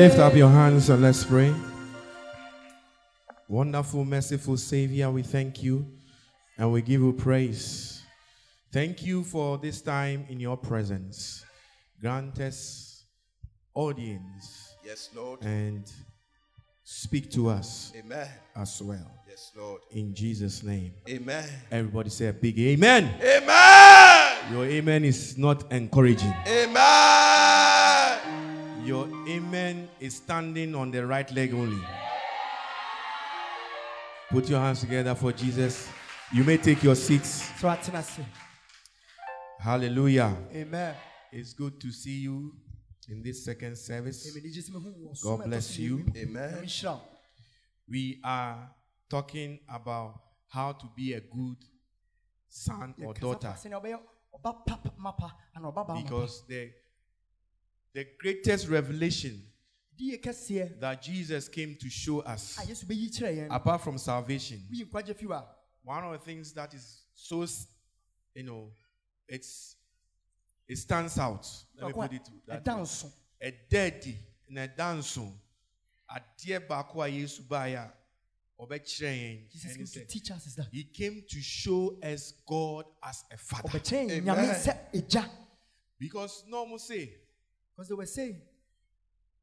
Lift up your hands and let's pray. Wonderful, merciful Savior, we thank you and we give you praise. Thank you for this time in your presence. Grant us audience Yes, Lord. and speak to us Amen. as well. Yes, Lord. In Jesus' name. Amen. Everybody say a big amen. Amen. Your amen is not encouraging. Amen. Your amen is standing on the right leg only. Put your hands together for Jesus. You may take your seats. So atena ase. Hallelujah. Amen. It's good to see you in this second service. Emi ni jesi me hu wo God bless you. Amen. Emi nhyira wo. We are talking about how to be a good son or daughter fa sɛnea ɔbɛyɛ ɔba papa mapa ana ɔba ba mapa. because the, the greatest revelation that Jesus came to show us, a Yesu bɛyi kyerɛ yɛn. apart from salvation, Woyi nkwagye fi wa. one of the things that is so you know it's it stands out let me a put it that way. nso. ɛda adi na ɛda nso adeɛ baako a baeɛ a ɔbɛkyerɛ yɛn Jesus ɛne came to teach us is that. he came to show us god as a father Amen. nyame sɛ egya. because normal say Because they were saying,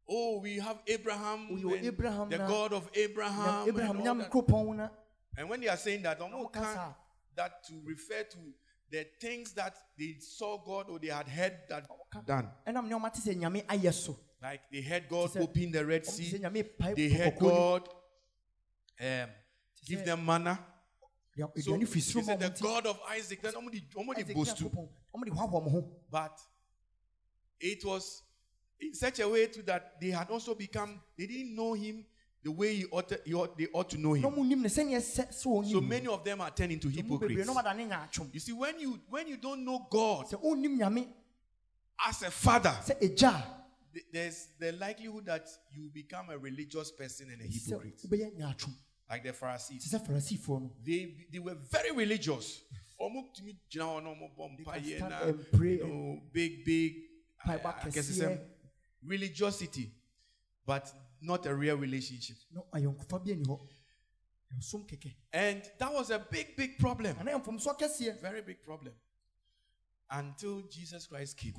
oh we have abraham We have Abraham the god of abraham, Abraham and, and when they are saying that Ɔmo ɔmo can saa. that to refer to the things that they saw god or they had heard that done ɛnam nea ɔma te sɛ nyame ayɛ so. Like they heard God open the Red Sea. sɛ nyame pae They heard. God um, give them manna. So aduane they fi soro ma said the. God of Isaac. That's somebody, somebody boast to. Nyankopɔn, ɔmo de hoahoa ɔmo ho. But it was in such a way too that they had also become. They didn't know Him the way he ought, to- he ought they ought to know Him. ɔmo nim no sɛnea ɛsɛ sɛ wɔn So many of them are turning bebree hypocrites. na ɔmo adane nyaatwom. You see, when you when you don't know God nyame as a father, sɛ egya a, th- there's the likelihood that you become a religious person and a hypocrite, like the Pharisees. Te sɛ Farisifoɔ no. they they were very religious. Ọmọ tumi gyina hɔ na ɔmɔ bɔ They can stand and pray you know, big big I- I guess it's a religiosity, but not a real relationship. Na ayɔnkofa bi ani hɔ. Ɛsom kɛkɛ. And that was a big big problem, Ana yɛ mfomso kɛseɛ. very big problem, until Jesus Christ came.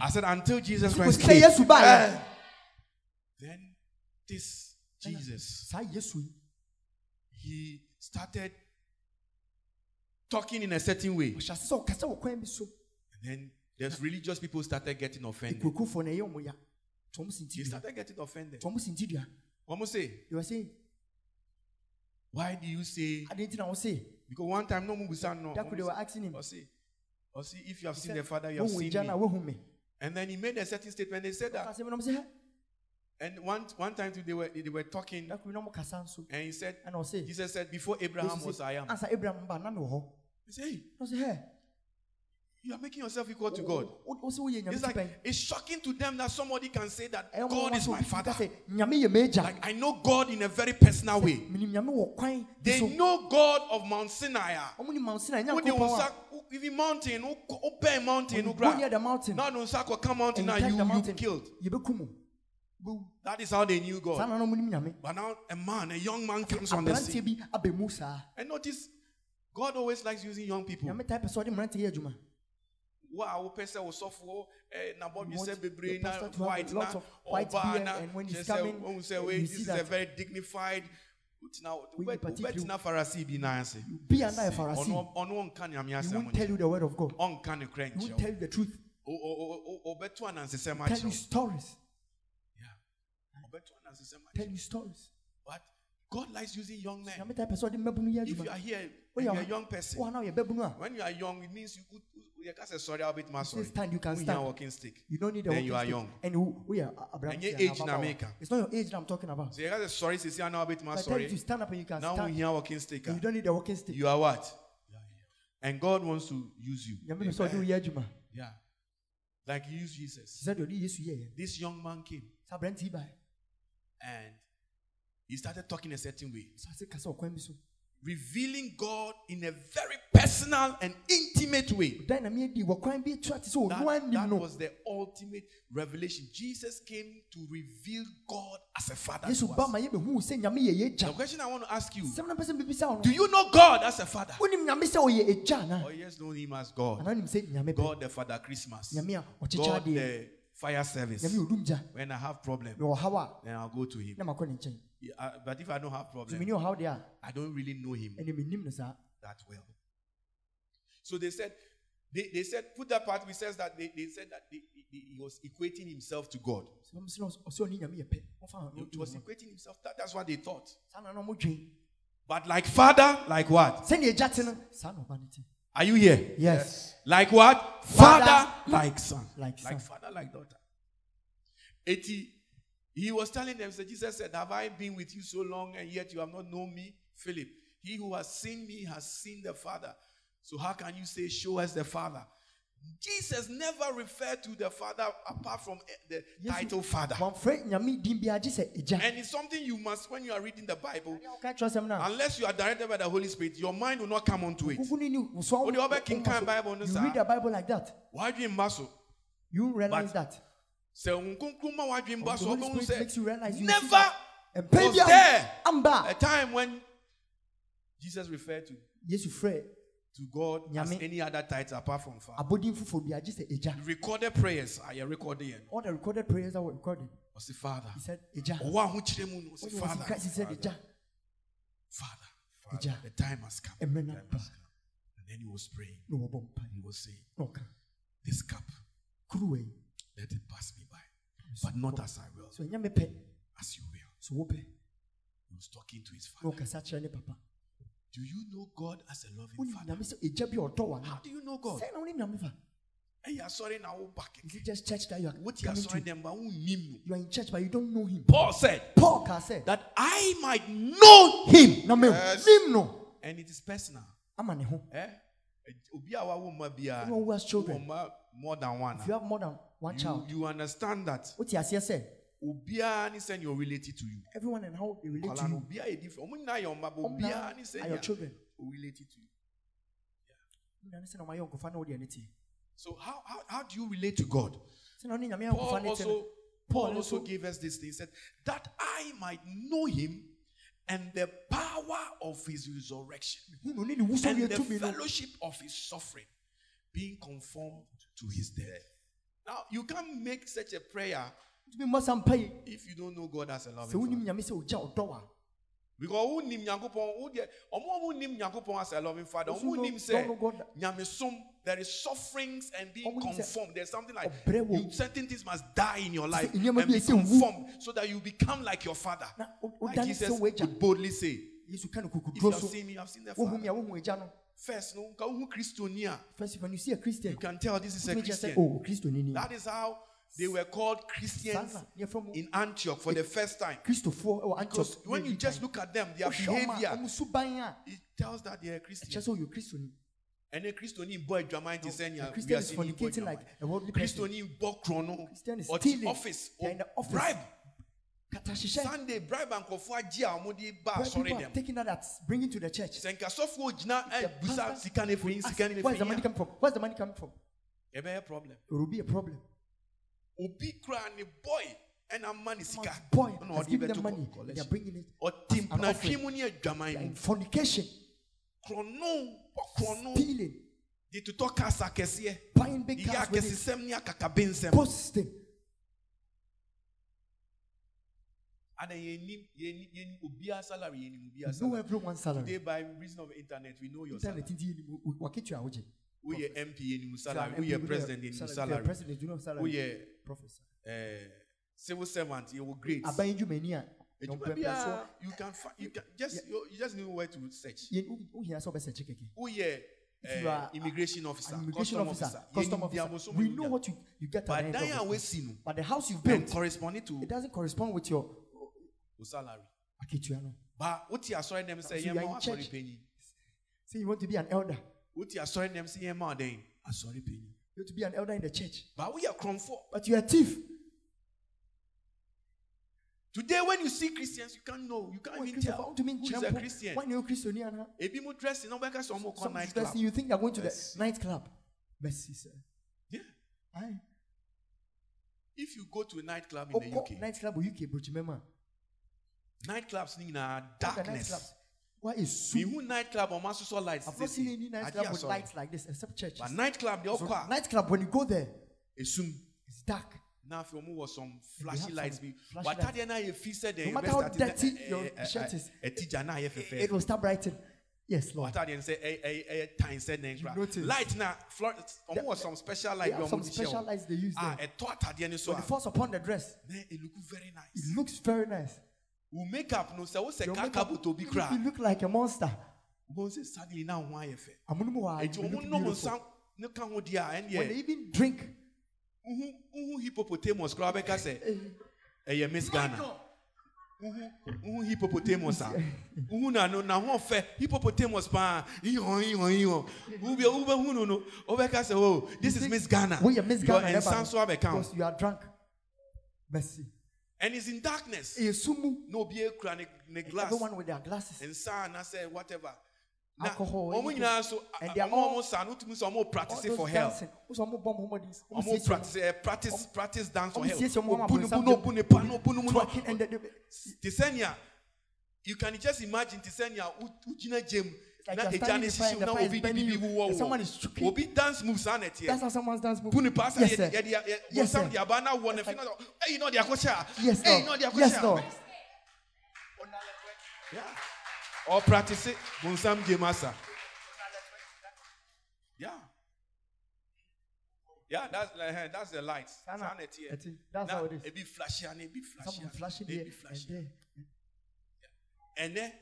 I said until Jesus Christ came. Baa. Eh. Then this Jesus Saa Yesu yi. he started talking in a certain way, Ɔhyɛ ase sɛ ɔkasa wɔ kwan bi so. and then there's religious people started getting offended. Ekurokurofoɔ na ɛyɛ ɔmo ya. Tɔn mo si They started getting offended. Tɔn mo si nti dua. One more say, They were saying, why do you say? nti na wɔn say. Because one time no mubusa no. That they were asking him. Or say, or see if you have He seen said, the Father, you have "Wohu seen me. And then he made a certain statement. They said that. Ɔka sɛ mi na ɔmo sɛ, "Hɛ, And one one time they were they were talking, da koro na ɔmo and he said, Jesus said, before Abraham was I am. Ansa Abraham ba na mi. He said, hey, Na ɔse, "Hɛ, you are making yourself equal to God. sɛ woyɛ nyame It's like it's shocking to them that somebody can say that eh, oh, God is oh, my oh, father. sɛ, "Nyame yɛ m'agya." Like I know God in a very personal way. Minim nyame wɔ kwan bi They know God of Mount Sinai. Ɔmo nim Mount Sinai, Who they will Nyankopɔn a sack- who- even mountain, open mountain, when who you go near the mountain, Now no sack will come mountain now you you the you mountain, killed. yɛbɛkum wo. Boom. That is how they knew God. na na ɔmo nim nyame. But now a man, a young man comes on the scene. bi aba mu saa. And notice, God always likes using young people. Wow, person was soft eh, na body You say the na pastor to have white na beard na and when he's just say, we say eh, this is a very dignified now We ubet particularly- na Pharisee bi na ase. Be under a Pharisee. ono ono onka nyame asɛm won't tell you the word of God. onka ne kra He won't tell you the truth. o o o anansesɛm Tell you akyerɛ Tell you stories. but God likes using young men. Nyame taa pɛ sɛ ɔde mmabunu yɛ if you are here and you are a young person Wo a na ɔyɛ babunu a, when you are young it means you could you can say sorry I'll bit my sorry stand, you can Wonya stand. walking stick you don't need a Then you are stick. young. And wo- woyɛ a- aberanteɛ Ɛnyɛ na age ababaawa. meka. It's not your age that I'm talking about. so you can say sorry sisi ana bit my By the time you stand up and you can now we stand, hear walking stick and you don't need a walking stick. you are what? And God wants to use you. Nyame pɛ sɛ ɔde wo yɛ adwuma. Yeah. Like he used Jesus. Sɛ deɛ ɔde Yesu yɛɛ. This young man came Saa aberanteɛ yi and he started talking a certain way. Saa ase kasa wɔ kwan bi so. revealing God in a very personal and intimate way. dan na meadi wɔ kwan bi etu ate sɛ That, that was the ultimate revelation. Jesus came to reveal God as a father. to us. ma yɛbɛhu sɛ nyame yɛ yɛ The question I want to ask you sɛm na pɛ sɛ mbibisa wo Do you know God as a father? wonim nyame sɛ ɔyɛ agya ana Or oh, you just know him as God? anaa wonim sɛ nyame bɛ God the Father Christmas. God the fire service. nyame ɔdum gya When I have problem, na ɔhaw a then I'll go to him. Na makɔ ne nkyɛn Yeah, uh, but if I don't have problem, meni ɔhaw deɛ a I don't really know him ɛne menim no saa that well. So they said, they, they said, put that part. we says that they, they said that they, they- he was equating himself to God. sɛ ɔm sɛ na ɔsɛ ɔne nyame yɛ pɛ ɔfa He was equating himself. That, that's what they thought. saa na na ɔmodwen But like father, like what? sɛnea agya te no saa na ɔba no te Are you here? yes Like what? Father, Father, like son. like like son. father, like daughter. 80. He was telling them, so Jesus said, Have I been with you so long and yet you have not known me? Philip, he who has seen me has seen the Father. So how can you say, Show us the Father? Jesus never referred to the Father apart from eh, the Yesu- title Father. wɔmfrɛ nyame din biara gye sɛ And it's something you must, when you are reading the Bible, woka kyerɛ sɛm no a unless you are directed by the Holy Spirit, your mind will not come onto it. kuku ne ni wosoa Wode wobɛkenkan Bible no you saa. read the bible like that Why do you muscle? you realize But- that sɛ wo nkonkron ma w'adwene ba so you realize sɛ you never was a there a time when Jesus referred to, yesu frɛ to God as any other title apart from Father. abɔdin foforɔ bi agye sɛ agya Recorded prayers ah, are recorded here. all the recorded prayers that were recorded Ɔse Father. he said agya Ɔwɔ ahokyerɛ mu no ɔse when he was in Father. Christ he said agya Father. Father. The time has come. Ɛmmerɛ no Time aba. has come. And then he was praying. wɔbɔ mpae He was saying, ɔka This cup, kuruwa yi let it pass me by. But not as I will, so ɛnyɛ me pɛ as you will. so He was talking to his father. ɔkasa kyerɛ ne papa Do you know God as a loving father? nyame sɛ agya bi a ɔdɔ wa How do you know God? sɛ na wonim nyame fa Hey, sorry now back. is it just church that you are What you are sorry to them, but who him? you are in church but you don't know him Paul said paul sɛ that I might know him, mehu Yes. no and it is personal. ho Eh? Obi a wawo ma bia, Anyone who has children. more than one. if you have more than one You, child you understand that wote aseɛ sɛ obiara ni send you're related to you. everyone and how they relate to you obiara yɛ different. Omo yɛ ɔma, but obiara ni send your children related to you. Wonyane sɛ na ɔmayɛ ɔnkofa na wode ɛne tie So how, how how do you relate to God? sɛ na ɔne nyame Paul ɔnkofa ne tie also Paul also gave us this thing. He said that I might know him and the power of his resurrection. hu no ne ne wusɔre and the fellowship of his suffering, being conformed to his death. Now, you can't make such a prayer tumi mmɔ sa mpa yi if you don't know God as a loving father. nyame sɛ ogya ɔdɔ wa Because who nim Nyankopɔn, who de- ɔmo who nim Nyankopɔn as a loving father, who nim say don't know God- Nyamesom, there is sufferings and being Ɔmo nim sɛ conformed. There's something like you, certain things must die in your life and be conformed so that you become like your father. Like Jesus would boldly say, yesu ka no If you have seen me, you have seen the father. Me a wohu agya no First, no, who Christonia. first when you see a christian You can tell this is a wotumi kyerɛ sɛ Christian. oh ni That is how they were called Christians Saa na yɛfrɛ mo in Antioch for the first time. Oh, because when you just look at them, their oh, behavior, oh, ɔmo suban a it tells that they are Christians. sɛ ɔyɛ kristoni And a Christian boy drama in. Christian is fornicating like a worldly. Christian boy chrono. Christian is Or stealing. office. Or in the office. bribe. Sunday bribe and kofu ajia omodi ba sorry them. taking that that's bringing to the church Sɛ nka sɔfoɔ gyina eh, The busa pastor sika ne firi Ask, sika ne where's the money coming from where's the money coming from a eh, problem. it will be a problem Obi kura ne boy ɛna ma ne sika. boy Ɛna has given them money they are bringing it as an na offering. twi mu ne They are adwaman in fornication Krono, krono. stealing De tutɔ kasa kɛseɛ. buying big cars with it akɛsesɛm ne akakabensɛm. posting Ada yɛnim yɛnim yɛnim obiara salary you know salary. everyone's Today by reason of internet we know your salary. internet yɛ waketua awogye MP If salary. an MP, Woyɛ you president your yɛnim salary. You salary. president you know salary Woyɛ professor eh, civil servant yɛwɔ grades. aban dwumani a Edwuma ɔmpɛpɛ so biara, you can fi- you can just you, you just know where to search. sɛ wobɛsɛkye kɛkɛ Woyɛ If you eh, immigration officer, immigration custom officer, officer, custom officer. We know what you, you get But the end dan of a the day. wasi But the house you've and built, corresponding to it doesn't correspond with your your salary. aketua no. But what you are sorry them say, So yeah, you ma Say you want to be an elder. What you are sorry them say, yeah, ma I sorry. You want to be an elder in the church. But we are comfort. But you're a thief. Today, when you see Christians, you can't know. You can't Wɔn even tell wontumi who is a Christian. ɛyɛ Kristoni anaa? Ebi mu dressing, no one can say omo Some night club. you think they're going to the Yes. nightclub. Mercy, sir. Yeah. Aye. If you go to a nightclub in the Ɔkɔ UK, nightclub UK Brochimema. Nightclubs need na darkness. Why is so? who nightclub or master lights. I've they not seen any nightclub with lights like this except churches. But nightclub, they all So nightclub, when you go there, Esum. it's dark. Now, if you was some flashy lights, be but that na you feel said No matter how dirty eh, your eh, eh, shirt is, a teacher na you fefe. It will start brightening. Yes, Lord. What didn't say a a a time said. Light na floor. Almost some special They light. have some special lights they use Ah, a thought at the end so. It falls upon the dress, it look very nice. it looks very nice. We make up no say we say Your kaka makeup, to be you cry. look like a monster. We say suddenly now why you fe. Amunum wa, Eti you omo look no mo beautiful. san ne ka ho dia and When they ye. even drink, Uhu uhu hippopotamus kra be ka say. Eh Miss Ghana. Uhu uhu hippopotamus a. Uhu na no na ho fe hippopotamus pa. Iyo iyo iyo. Ube ube hu no no. Obeka say oh this is think- Miss Ghana. when you miss Ghana, and never- sans so abeka. because you are drunk. Mercy. And it's in darkness. No be ne glass. Everyone with their glasses. And sa na say whatever. Alcohol, omo anything. nyina so And they are all- omo sa no tumi so omo All practice for hell. dancing. Who's omo bomb homodies? Omo Omo siesie practice eh, practice practice dance for hell. siesie omo ama Obu ne bu bonsam no de- bu ne pa no bu no mu no. twerking and the- the- Tisenia, you can just imagine Tisenia ujina like na you're ejane standing in the fire sisi and na obi bibi you, wo and someone wo. is choking. Obi dance moves on it That's here. how someone's dance move. Puni Yes, sir. ye ye ye Yes, some sir. the abana one if you know hey no dia kocha. Yes, Lord. no dia Yes, kocha. Lord. Yeah. Or practice it bonsam gym asa. Yeah. Yeah, that's eh, that's the lights. Sana, Sana it here. eti, that's Na, how it is. It be flashy and it be flashy. Someone flashing it here be and flashy. there. ɛnɛ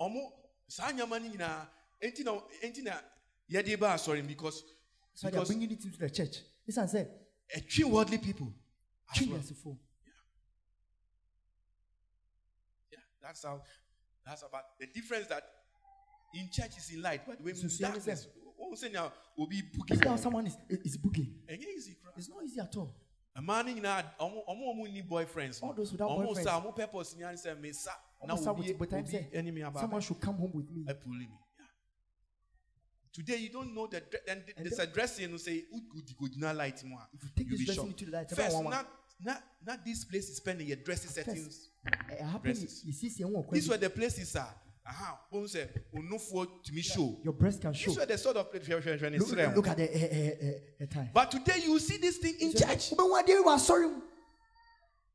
ɔmo saa nyama no nyinaa enti na enti na yɛde ba asɔre because So they are bringing it into the church. Listen, say, ɛtwi worldly people as treat well. as a fool. yeah that's how that's about the difference that in church is in light but when So, in so you understand? darkness wɔn sɛ nea obi Look buki how someone is, is easy kora It's not easy at all. mmaa no nyinaa ɔmo ɔmo ni boyfriends All those without boyfriends. sa ɔmo purpose ni ani sɛ mesa Almost obi with, with time say, enemy aba someone should come home with me. yeah. today you don't know the dre- and And there's a dressing you say light a If you take this dressing into the light, First, not, not, not this place is spending your dressing settings. It happened. Dresses. You see, see, one These were the places are. Aha, one say, unufuo to me show. your breast can show. These were the sort of places where Look, it's look at the uh, uh, uh, time. But today you see this thing in church. But one day we are sorry.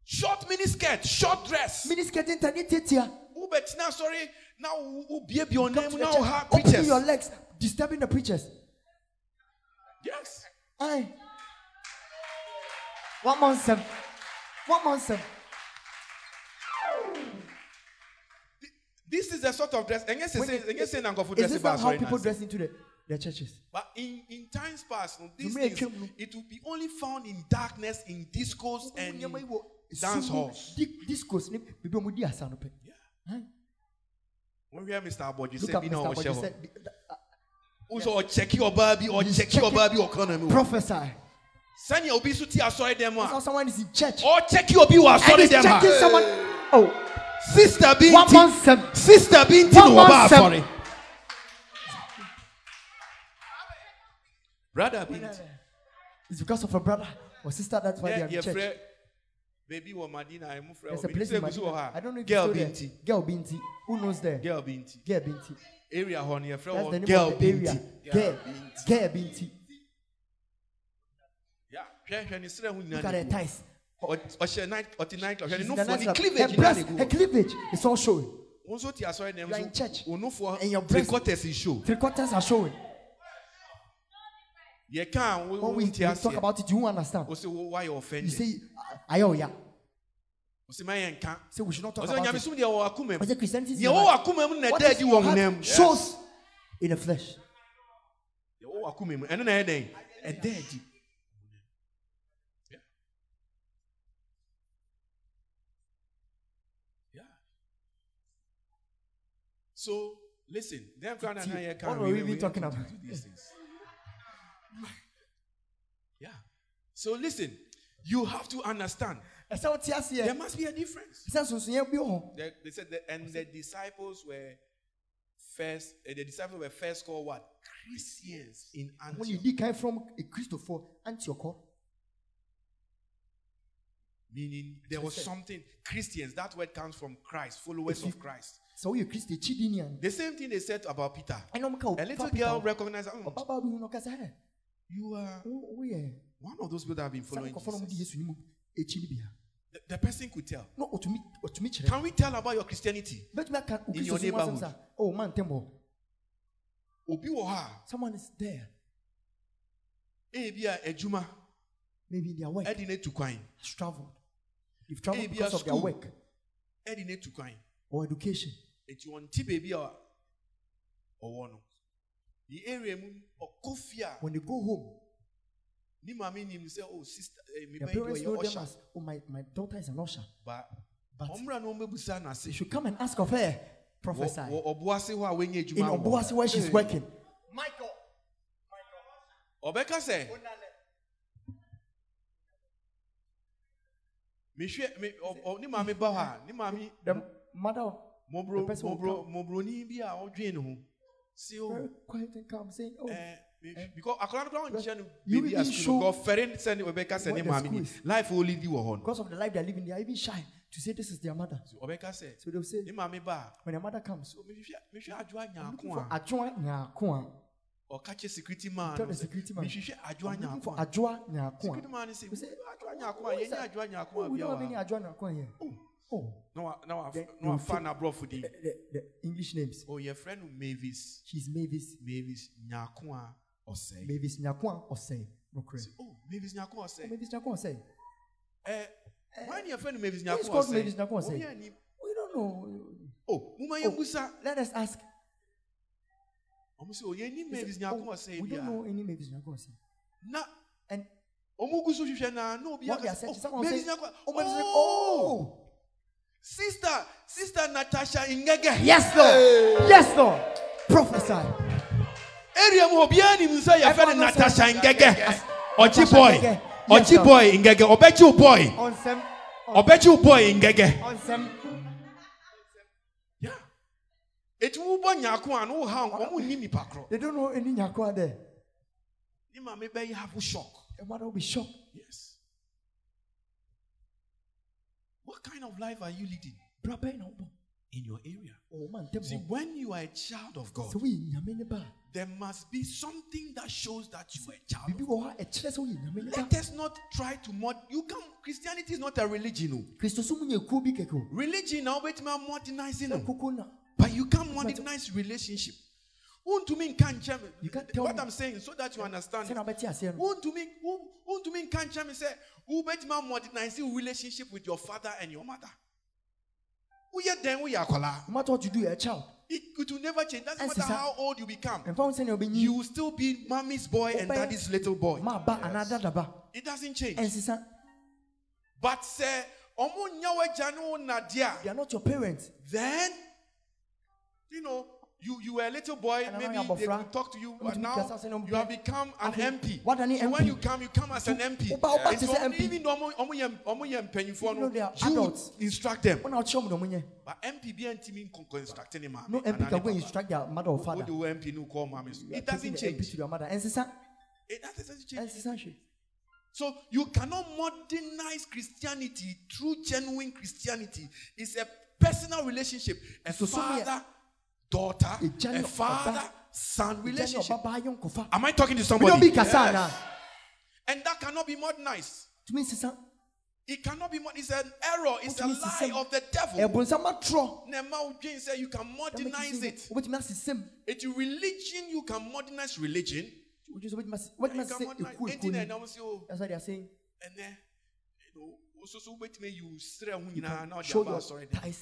Short mini skirt, short dress. Minister internet here. Who bet now sorry now who be your Come name to the now church, have Opening preachers. your legs, disturbing the preachers. Yes. Aye. One month seven. One month seven. This is the sort of dress. And yes, When- say, and yes, Nanko for Is this how people dress into the, their churches? But in, in times past, no, these things, it will be only found in darkness, in discos, and in dance halls. Discos. ni- bibi omo di asa no pe. Yeah. Aye. When we hear Mr. Aboji Look say, at "Be now Mr. Aboji Osheho." said. Also, or check your baby, or He's check your checking- baby, or economy. Prophesy. Send your obi suti asori them Now one. someone is in church. Or check your obi wa and asori he's them checking one. someone. Oh, Sister one Binti. month seven. Sister Binti One no month oba seven. asori. Brother Binti. It's because of a brother or sister. That's why they Yeah, are in your church. friend. Baby wa Madina, I'm afraid. There's a place in Madina. I don't know if Girl you Binti. Girl Binti. Who knows there? Girl Binti. Girl Binti. Area hon your friend. That's the name Girl of the area. Binti. Girl. Girl Binti. Yeah. Ne srɛ ho Look at her thighs. Ɔhyɛ night ɔte night club. Hwɛ ne She's in the nufoɔ ne nightclub. cleavage Her breast, her cleavage is all showing. Wɔn nso te asɔre dɛm You are in church. And your three breast- quarters is show. Three quarters are showing. Yɛ kan wo When we, wo we te talk about it, you understand. O se wo why you say, ayo ya. O se ma yɛ nka. Say we should not talk about it. som deɛ I mu. say Christianity is Deɛ your wɔ heart. akoma mu na What ɛda is adi your wɔ heart honam mu. shows in the flesh. Deɛ wɔ akoma mu ɛno na ɛyɛ dɛn? Ɛda adi. Yeah. Yeah. So listen, them kind of See, now you what were we even talking about? Yeah. So listen, you have to understand There must be a difference. sɛ nsonsonoeɛ bi wɔ They, they said, that, and the disciples were first, uh, the disciples were first called what? Christians in Antioch. yɛdi kan from kristofoɔ antioch Meaning there was something, Christians, that word comes from Christ, followers of Christ. kristo akyidi ni The same thing they said about Peter. ɛna ɔmo ka wo A little girl recognized, "Hmm, ɔbabaa bi hu no ɔka sɛ "Ɛ, you are one of those people that have been following nkɔfoɔ no ɔmo di Jesus. yesu ni mu akyi ni bia The, the person could tell. na ɔtumi ɔtumi kyerɛ Can we tell about your Christianity? bɛtumi aka wo In your kristo so mu asɛm neighborhood. oh man ntɛm hɔ Obi wɔ ha someone is there. Maybe in their work. Ɛde ne tu kwan, has traveled. They've traveled because of their work. Or education. Eti ɔnti baabi a ɔwɔ when they go home ne maame nim sɛ oh sister eh, them as oh my my daughter is an usher. But na they n'ase. should come and ask of her prophesy. Wɔ wɔ ɔboase hɔ a wɔnyɛ in adwuma wɔ Obuasi where she's working. Ɔbɛka sɛ mehwɛ me ɔ- ne maame ba hɔ a ne maame the mother of the person will mɔbro mɔbroni bi a ɔdwen ne ho. Si o very quiet and calm saying oh ɛɛ me- because akwadaa no koraa ɔnkyɛn no You baabi a even school show no ɔfɛre sɛ ne ɔbɛka sɛ what ne the maame ni. school is. life only di wɔ hɔ no. Because of the life they're living they are even shy to say this is their mother. Ɔbɛka sɛ so they'll say ne maame ba. When their mother comes a so mehwɛ mehwɛ adwoa looking nyaako for a. Ajua Nyakua. ɔka kyɛ security man Tell no the sɛ, security man. mehwehwɛ adwoa I'm looking for nyaako a. Ajua Nyakua. security man no sɛ We say, adwoa nyaako a What is yɛnyɛ that? adwoa nyaako Oh, a we bia don't have wɔ any ha Ajua Oh, na wa- na wa- Then na you wafa take- the, the, the English names. o yɛfrɛ no mavis She's Mavis. mavis nyaako a ɔsɛe Mavis or say. No Sɛ, oh mavis nyaako a Oh, Mavis Nyakua or say. Eh, why yɛfrɛ no mavis Why nyaako is a called Mavis Nyaako Ɔsɛe? Obi anim. We don't know. oh moma Oh. yɛbusa Let us ask. ɔmo sɛ o yɛni We mavis nyaako oh, a ɔsɛe we don't know any Mavis Nyakua or say. na And ɔmo gu so hwehwɛ na na obi what aka they are sɛ, saying, oh, mavis nyaako oh, Mavis oh oh. Sister sister natasha ngege Yes, Lord. Yes, Lord. Prophesy. area mu obiara nim sɛ yɛfrɛ Everyone no knows natasha her. ngege As- ɔkyi Natasha boy Ngege. Yes, ɔkyi Lord. boy ngege ɔbɛkyi wo boy On some. On, ɔbɛkyi wo boy ngege on some. Yeah. eti wobɔ nyaako a no wo ha ɔmo nni nipa korɔ They don't know any Nyakua there. ne maame bɛyɛ have shock Your mother will be shocked. yes what kind of life are you leading in your area Oh man, see when you are a child of god So we nyame ne ba. there must be something that shows that you are a child of wɔ hɔ a ɛkyerɛ sɛ woyɛ nyame ne ba. let us not try to mod you can christianity is not a religion oh. o Kristo so mu nyɛ kuo bi kɛkɛ o. religion na wobɛtumi amodernise no Sɛ. But you can't modernize relationship. Wontumi nka me- You can't tell What me. I'm saying so that you understand. Sɛ na wobɛte aseɛ no. Wontumi wo- wontumi nka nkyɛn me sɛ wobɛtumi modernize your relationship with your father and your mother. Woyɛ dɛn woyɛ akwadaa. No matter what you do, you're a child. It, it will never change. Doesn't matter how old you become. Ɛmfa wo sɛ na wobɛnyi. You will still be mommy's boy and daddy's little boy. Ma ba anaa dada ba. It doesn't change. But say ɔmo nya wagya ne They are not your parents. then you know you you were a little boy And maybe they could talk to you but now bí kasa sẹ́nu you have become an MP what an so when you come you come as an MP Woba- woba And so MP. even though ɔmo ɔmo yɛ ɔmo yɛ mpanyinfoɔ Even though they no are you instruct them Wọ́n na ɔkyerɛ mu na ɔmo nyɛ. but MP ntumi nkɔnkɔ instruct ne No MP can go instruct their mother or father. de wo MP no call maame so You are it doesn't MP change to their mother. Ɛnsesa. it doesn't change so you cannot modernize Christianity through genuine Christianity. It's a personal relationship. A father, daughter, a father, son relationship. Am I talking to somebody? ana. And that cannot be modernized. It cannot be mod- It's an error. It's a lie of the devil. Ɛbùnsam atrɔ. Nema Ujin said you can modernize it. It's religion. You can modernize religion. Wojú sɛ wobɛtumi ase- You can modernize. ekuo Anything ekuo that say, That's why they are saying and then, you know, also so wait me you sere ho you can na show ɔde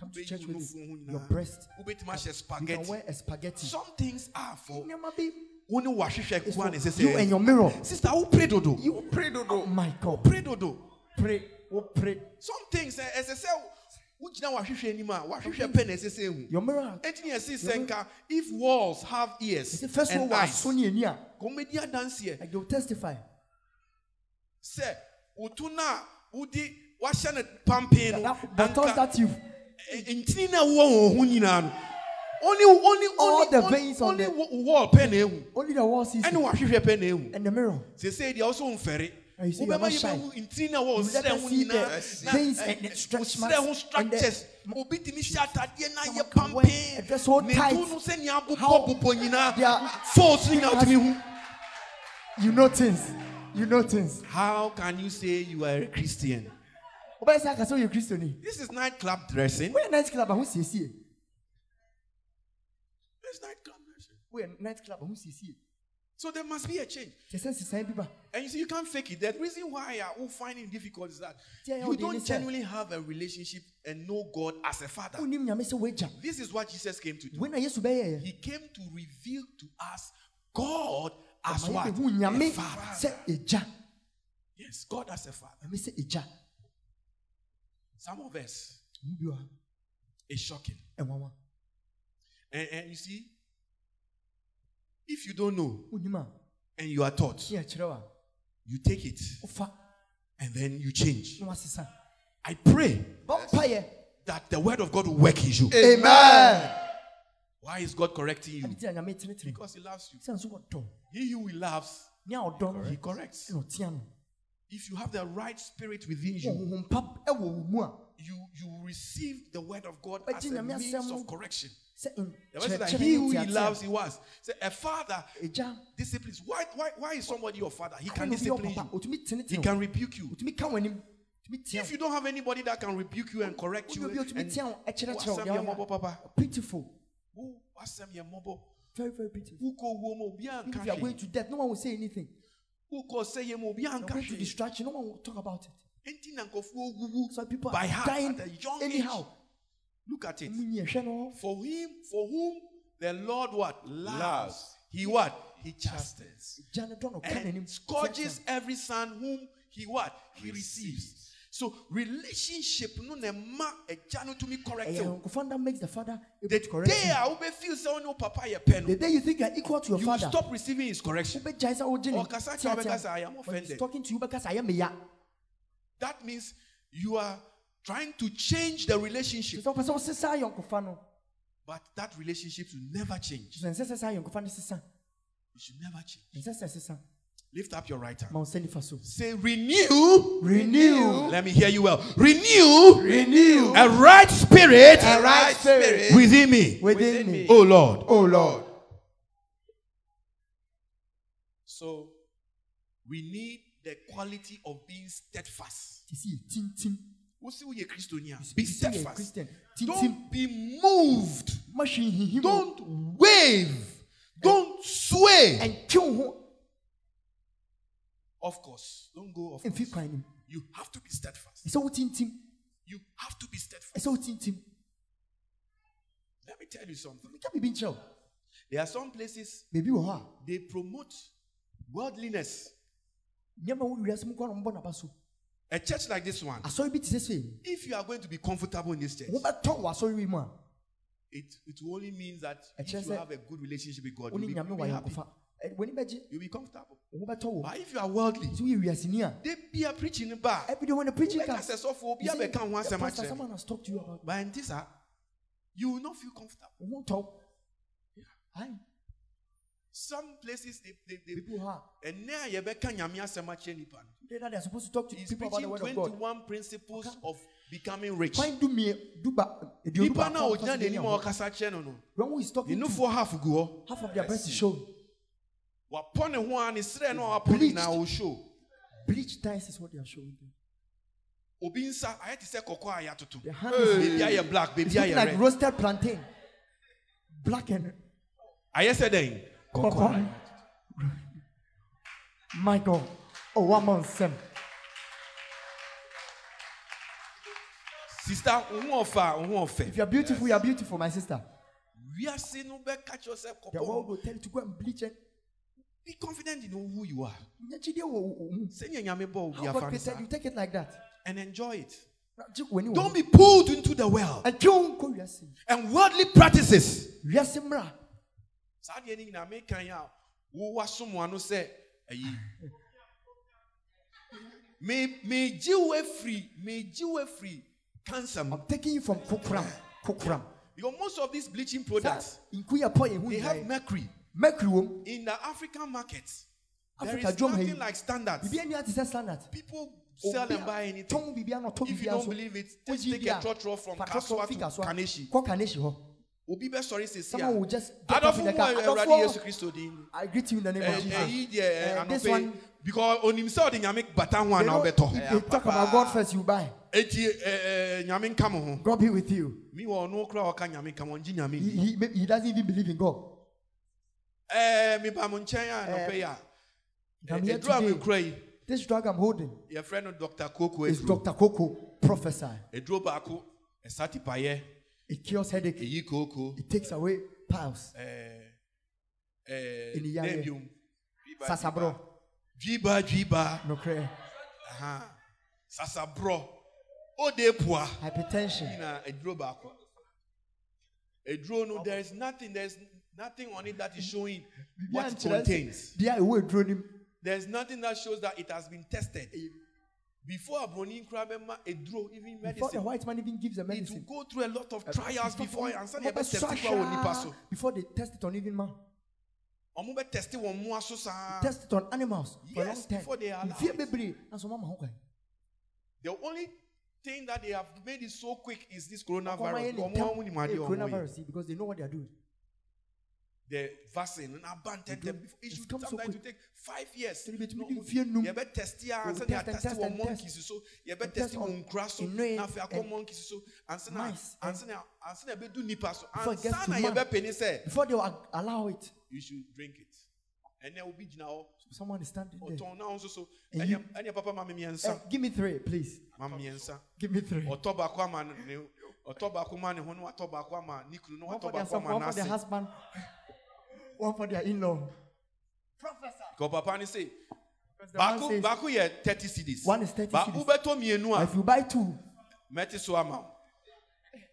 your aba asɔre dɛm. thighs. Come to Wobɛyi church wo with nufu ho it. nyinaa. Your breast. wobɛtumi ahyɛ You can spaghetti wear a spaghetti. some things are for Nneɛma bi. wo ne wahwehwɛ It's ko a na for ɛsɛ you and sɛ your mirror. sister wo pray dodo You pray dodo. Oh my God. pray dodo Pray. Oh pray. some things eh, ɛsɛ sɛ wogyina wahwehwɛ anim a wahwehwɛ pɛ na ɛsɛ sɛ ehu Your mirror. ɛnti ne yɛse sɛ nka if walls have ears The first one and was eyes Sony Enia. kɔmmɛdi adanseɛ Like they will testify. sɛ wotu no a wodi wahyɛ no pampee no That bottles anka- that you ɛ- ntini na ɛwɔ wɔn ho nyinaa no only only All only the veins on the- wall pɛ na ehu only the wall sees ɛne you wahwehwɛ pɛ na ehu and the mirror. sese deɛ ɔso nfɛre. And you see, you are not yi shy. bɛhu ntini na ɛwɔ You let ɔsrɛ us ho see the nyinaa. Veins ɛ- and the eh, ɛ- stretch ɔsrɛ marks ho and structures. Obi tumi hyɛ atadeɛ na yɛ can wear a pampee. So tight. no sɛnea How abobɔ bobɔ nyinaa. they are- folds no nyinaa hu. You know things. You know things. how can you say you are a christian this is nightclub dressing We night club ahu siesie. this is nightclub dressing We night club ahu siesie. so there must be a change Kyese sisan bi. And you see, you can't fake it. The reason why I will find it difficult is that you don't genuinely have a relationship and know God as a father. Unim nyame se weja. This is what Jesus came to do. We na Yesu be ye. He came to reveal to us God as what? A father. Yes, God as a father. Nyame se eja. Some of us, Mu bi it's shocking. Enwawa. And, and you see, if you don't know Unim a. and you are taught, Ye you take it and then you change. I pray Ba that the word of God will work in you. Amen. Why is God correcting you? Ade ti na nyame tene tene. Because He loves you. Sɛ nso wɔdɔ. He who He loves, Ni a. He corrects. Ɛna ɔtea no. If you have the right spirit within you, Honhom pa ɛwɔ wo mu a. you you receive the word of God as a means of correction. The says that he who he loves, he was. Say a father disciplines. Why, why, why is somebody your father? He can Ɛna obi yɛ discipline you. He can rebuke you. Otumi ka w'anim. Otumi tea If you don't have anybody that can rebuke you and correct you, Obi obi otumi and tea wo, ɛkyerɛkyerɛ wo wasɛm deɛ yɛ ɔyɛ mmɔbɔ, papa. a. Beautiful. Who wasɛm yɛ mmɔbɔ? Very, very beautiful. Who call woman obi oh, Even if you are going to death, no one will say anything. Who call say obi You're anka going to hwee? distraction, no one will talk about it. Enti na nkurɔfoɔ wuwu So people by are heart dying at a young anyhow. age. Look at it. Munyi no. For him, for whom the Lord what loves, Loves. he what he chastens Agya no dɔ no, ɔka n'anim. and scourges every son whom he what he receives. So relationship no na ma agya no me correct you. that makes the father The correct day I wobɛ feel ɔne wo papa yɛ pen. The day you think you are equal to your you will father, stop receiving his correction. wobɛgyae sɛ wogye ne Ɔkasa kyerɛ wo, teatea. wobɛka sɛ, "I am offended." talking to you, because I am me ya. That means you are trying to change the relationship, Sɛ wopɛ sɛ wosesa ayɔnkofa no, but that relationship will never change. sɛ ɛnsɛ sɛ saa ayɔnkofa no sesa. It should never change. Ɛnsɛ sɛ ɛsesa. Lift up your right hand. Ma wo nsa nifa so. Say renew. Renew. Let me hear you well. Renew Renew a right spirit a right spirit within me. Within me. Oh Lord. Oh Lord. So we need the quality of being steadfast. Te sɛ yɛ tintim. What's the way Christian? Be Te steadfast. Christian. Tintim. Don't be moved. Ma hwee nhihim. Don't wave. Don't sway. Ɛntwe wo ho Of course, don't go off. nim. You have to be steadfast. Ɛsɛ wo tintim. You have to be steadfast. Ɛsɛ wo tintim. Let me tell you something. Meka biribi nkyerɛ wo. There are some places Baabi wɔ hɔ a, they promote worldliness. nneɛma wo wiase mu kɔ na ɔmbɔ n'aba so. A church like this one, Asɔre bi te sɛ sei. if you are going to be comfortable in this church, Wobɛtɔ wɔ asɔre yi mu a, it, it only means that if you have a good relationship with God, you'll be, you'll be happy. Ayɔnkofa. Ɛ, w'ani bɛgye. You'll be comfortable. Wo. But if you are worldly, Sɛ woyɛ wiaseni a, they be a preaching bar. every day when the preaching comes, us a soft you say, be a can once "The a match. someone has talked to you about But in this, ah, you will not feel comfortable. wo ho tɔ. Aye. Some places they they, they People are and now you be can nyame asɛm akyerɛ nipa no. they are supposed to talk to He's people about the word of God. 21 principles of becoming rich. Why do mie do ba aduonu Nipa na baako a ogyina ɔkasa n'anim a deɛ ɔkasa kyerɛ no no. When who is talking Ne to nufoɔ half hɔ. half of their breast is showing. Wapɔ ne ho a ne srɛ no a wapɔ no Bleached. Bleach ties is what they are showing. them. Obi nsa ayɛ te sɛ kɔkɔɔ a yɛatoto. Their hand is Baby ayɛ black, looking ayɛ like red. roasted plantain. Black and Ayɛ sɛ dɛn? cocoa. My God. Oh, one month sem. Sister, ho ɔfa, wo ho If you are beautiful, you are beautiful, my sister. Wiase no bɛka kyerɛ sɛ The world kɔkɔɔ. will tell you to go and bleach it. Be confident in who you are. Nyakyi deɛ wɔ wo- wo mu. Mm. Sɛnea nyame bɔ obi How God created you, take it like that. And enjoy it. Na gye w'ani wɔ Don't be pulled into the world. Ɛntwe wo nkɔ wiase. And worldly practices. Wiase mmra. saa deɛ no nyinaa mekan a wowɔ asom ano sɛ ayi me me free free cancer. I'm taking you from kokoram kokoram because most of these bleaching products nku yɛ pɔ they have mercury mercury wɔ mu in the african market there Africa is nothing like standards. Biribi ani standard. People sell and buy anything. If you don't believe it just take a trotro from Kasoa to Kaneshie. Kɔ Kaneshie hɔ obi bɛ sɔre sisi someone will just get up adɔfo in the car. awurade yesu adɔfo kristo I greet you in the name of Eh, Jesus. eh, deɛ eh, this anɔpɛ one- because onim sɛ ɔde nyame bata ho ana know if they talk about God first you buy. Eti nyame nka mo ho God be with you. Mi wɔ ɔno kora ɔka nyame nka mo ɔngye nyame he, he, he doesn't even believe in God Eh, meba mo nkyɛn a anɔpɛ yi a I'm eh, here eduru a today. mekura yi. this drug I'm holding yɛfrɛ no dr koko is Dr. Coco prophesy eduro baako ɛsa tipayɛ it cures headache. Eyi kooko it takes away piles ɛɛ Eniyare. dɛbiom sasabro dwiba dwiba no cray aha. Sasaborɔ ode pua. Hypertension. Na eduro baako. Eduro no there is nothing there is nothing on it that is showing what it contains. Deɛ ɛwɔ eduro nim there is nothing that shows that it has been tested. Before bɛma eduro even before the white man even gives the medicine. it will go through a lot of uh, trials before ansa na Ɔbɛ test sɔ kura wɔ nipa before they test it on even man. Test wɔn mu test it on animals a Yes, before they allow fie it. bebree na so mama ho kwan the only thing that they have made it so quick is this coronavirus. Yɛ ne ɔmo ntɛm, ɔmo ni mu adeɛ ɔmo yɛ coronavirus because they know what they are doing the vaccine na abandon them before. It It's should come so sometimes it quick. take five years. Ɛde bɛtumi No, di mfeɛ num. yɛbɛ test ya They will ansa na test and yɛatest test wɔ and monkeys. So yɛbɛ And test test wɔ on nkura so nnoe na afei akɔ and monkeys so ansa na mice ansa na ansa na yɛbɛdu nipa so Before it gets ansa to na man. yɛbɛpɛ ni sɛ before they will ag- allow it. You should drink it. Ɛnɛ obi gyina hɔ someone is standing there. ɔtɔn na nso so. And you- ɛnɛ ɛnɛ papa maame Eh, mmiɛnsa give me three please. Maame mmiɛnsa give me three. Ɔtɔ baako ama ne ne- ɔtɔ baako ma ne ho na watɔ baako ama ne kunu na one watɔ for their baako son ama one for their n'ase husband one for their in-law. Professor. kɔ papa ni se Because the man baako says, baako yɛ thirty cedis One is 30 baako cedis. bɛtɔ mmienu a ah. if you buy two mɛte so ama.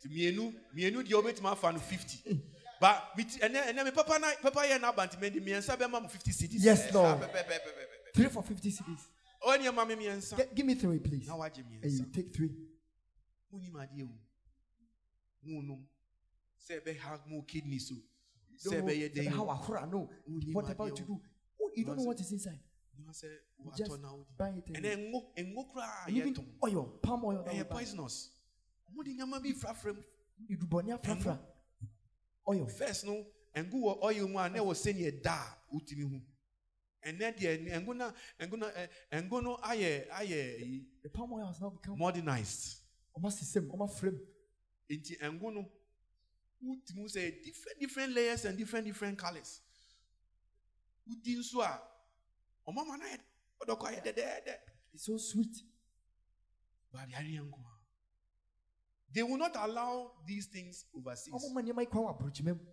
Mienu, Nti mmienu mmienu deɛ wobɛtumi afa no fifty. Ba miti ɛnɛ ɛnɛ mi papa na papa yɛ n'abantimɛ de mmiɛnsa bɛma mo fifty cedis Yes, Lord. three for 50 cities. Oh, Ɔyɛ nneɛma mi mmiɛnsa Get, give me three please. Na wagye and you take three. Mo nim adeɛ o mo nom sɛ ɛbɛ ha mo kidney so Don't sɛ know ɛbɛ yɛ den how o Akura know. Who what did about my to deal? do? Oh, you don't know Nonsense. what is inside. na sɛ You just watɔ na wodi buy it and, ɛnɛ ngo ngo koraa and yɛ even tom oil palm oil that we ɛyɛ buy. poisonous. Mo de nneɛma bi frafra mu. Idubɔni afrafra oil. First no ngo wɔ oil mu a na ɛwɔ sɛnea da a wotumi hu. Ɛnɛ deɛ ngo na ngo na ɛ ngo no ayɛ ayɛ yi, the palm oil has now become modernized. Almost the same almost frame. Nti ngo no wotumi sɛ different different layers and different different colours wodi nso a ɔmo ama no ayɛ ɔdɔkɔ ayɛ dɛdɛɛdɛ it's so sweet. But yare yɛ nko they will not allow these things overseas. Ɔmo ma nneɛma yi kwan wɔ aburokyima mu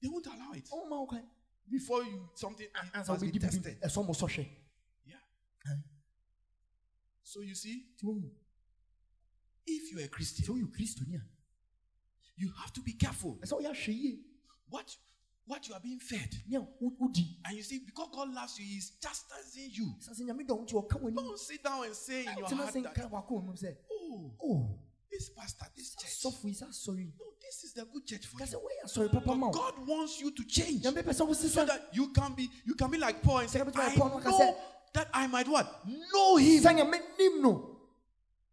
they won't allow it. Ɔmo ma wo kwan before you something ansa must be tested. ɛsɛ ɔmo sɔhwɛ so you see if you're a sɛ Christian woyɛ kristoni a you have to be careful. Ɛsɛ woyɛ ahwɛ yie what what you are being fed. And you see because God loves you he's chastising you. Sɛ sɛ nyame dɔ wo nti ɔka w'anim don't sit down and say in your heart that nka wakɔ w'anim sɛ oh oh. this pastor this church. sɔfo yi sɛ asɔre no this is the good church for you. asɔre papa but God wants you to change. Nyame pɛ sɛ so that you can be you can be like Paul and say Sɛ wobɛtumi ayɛ I Paul no aka know that I might what? Know him.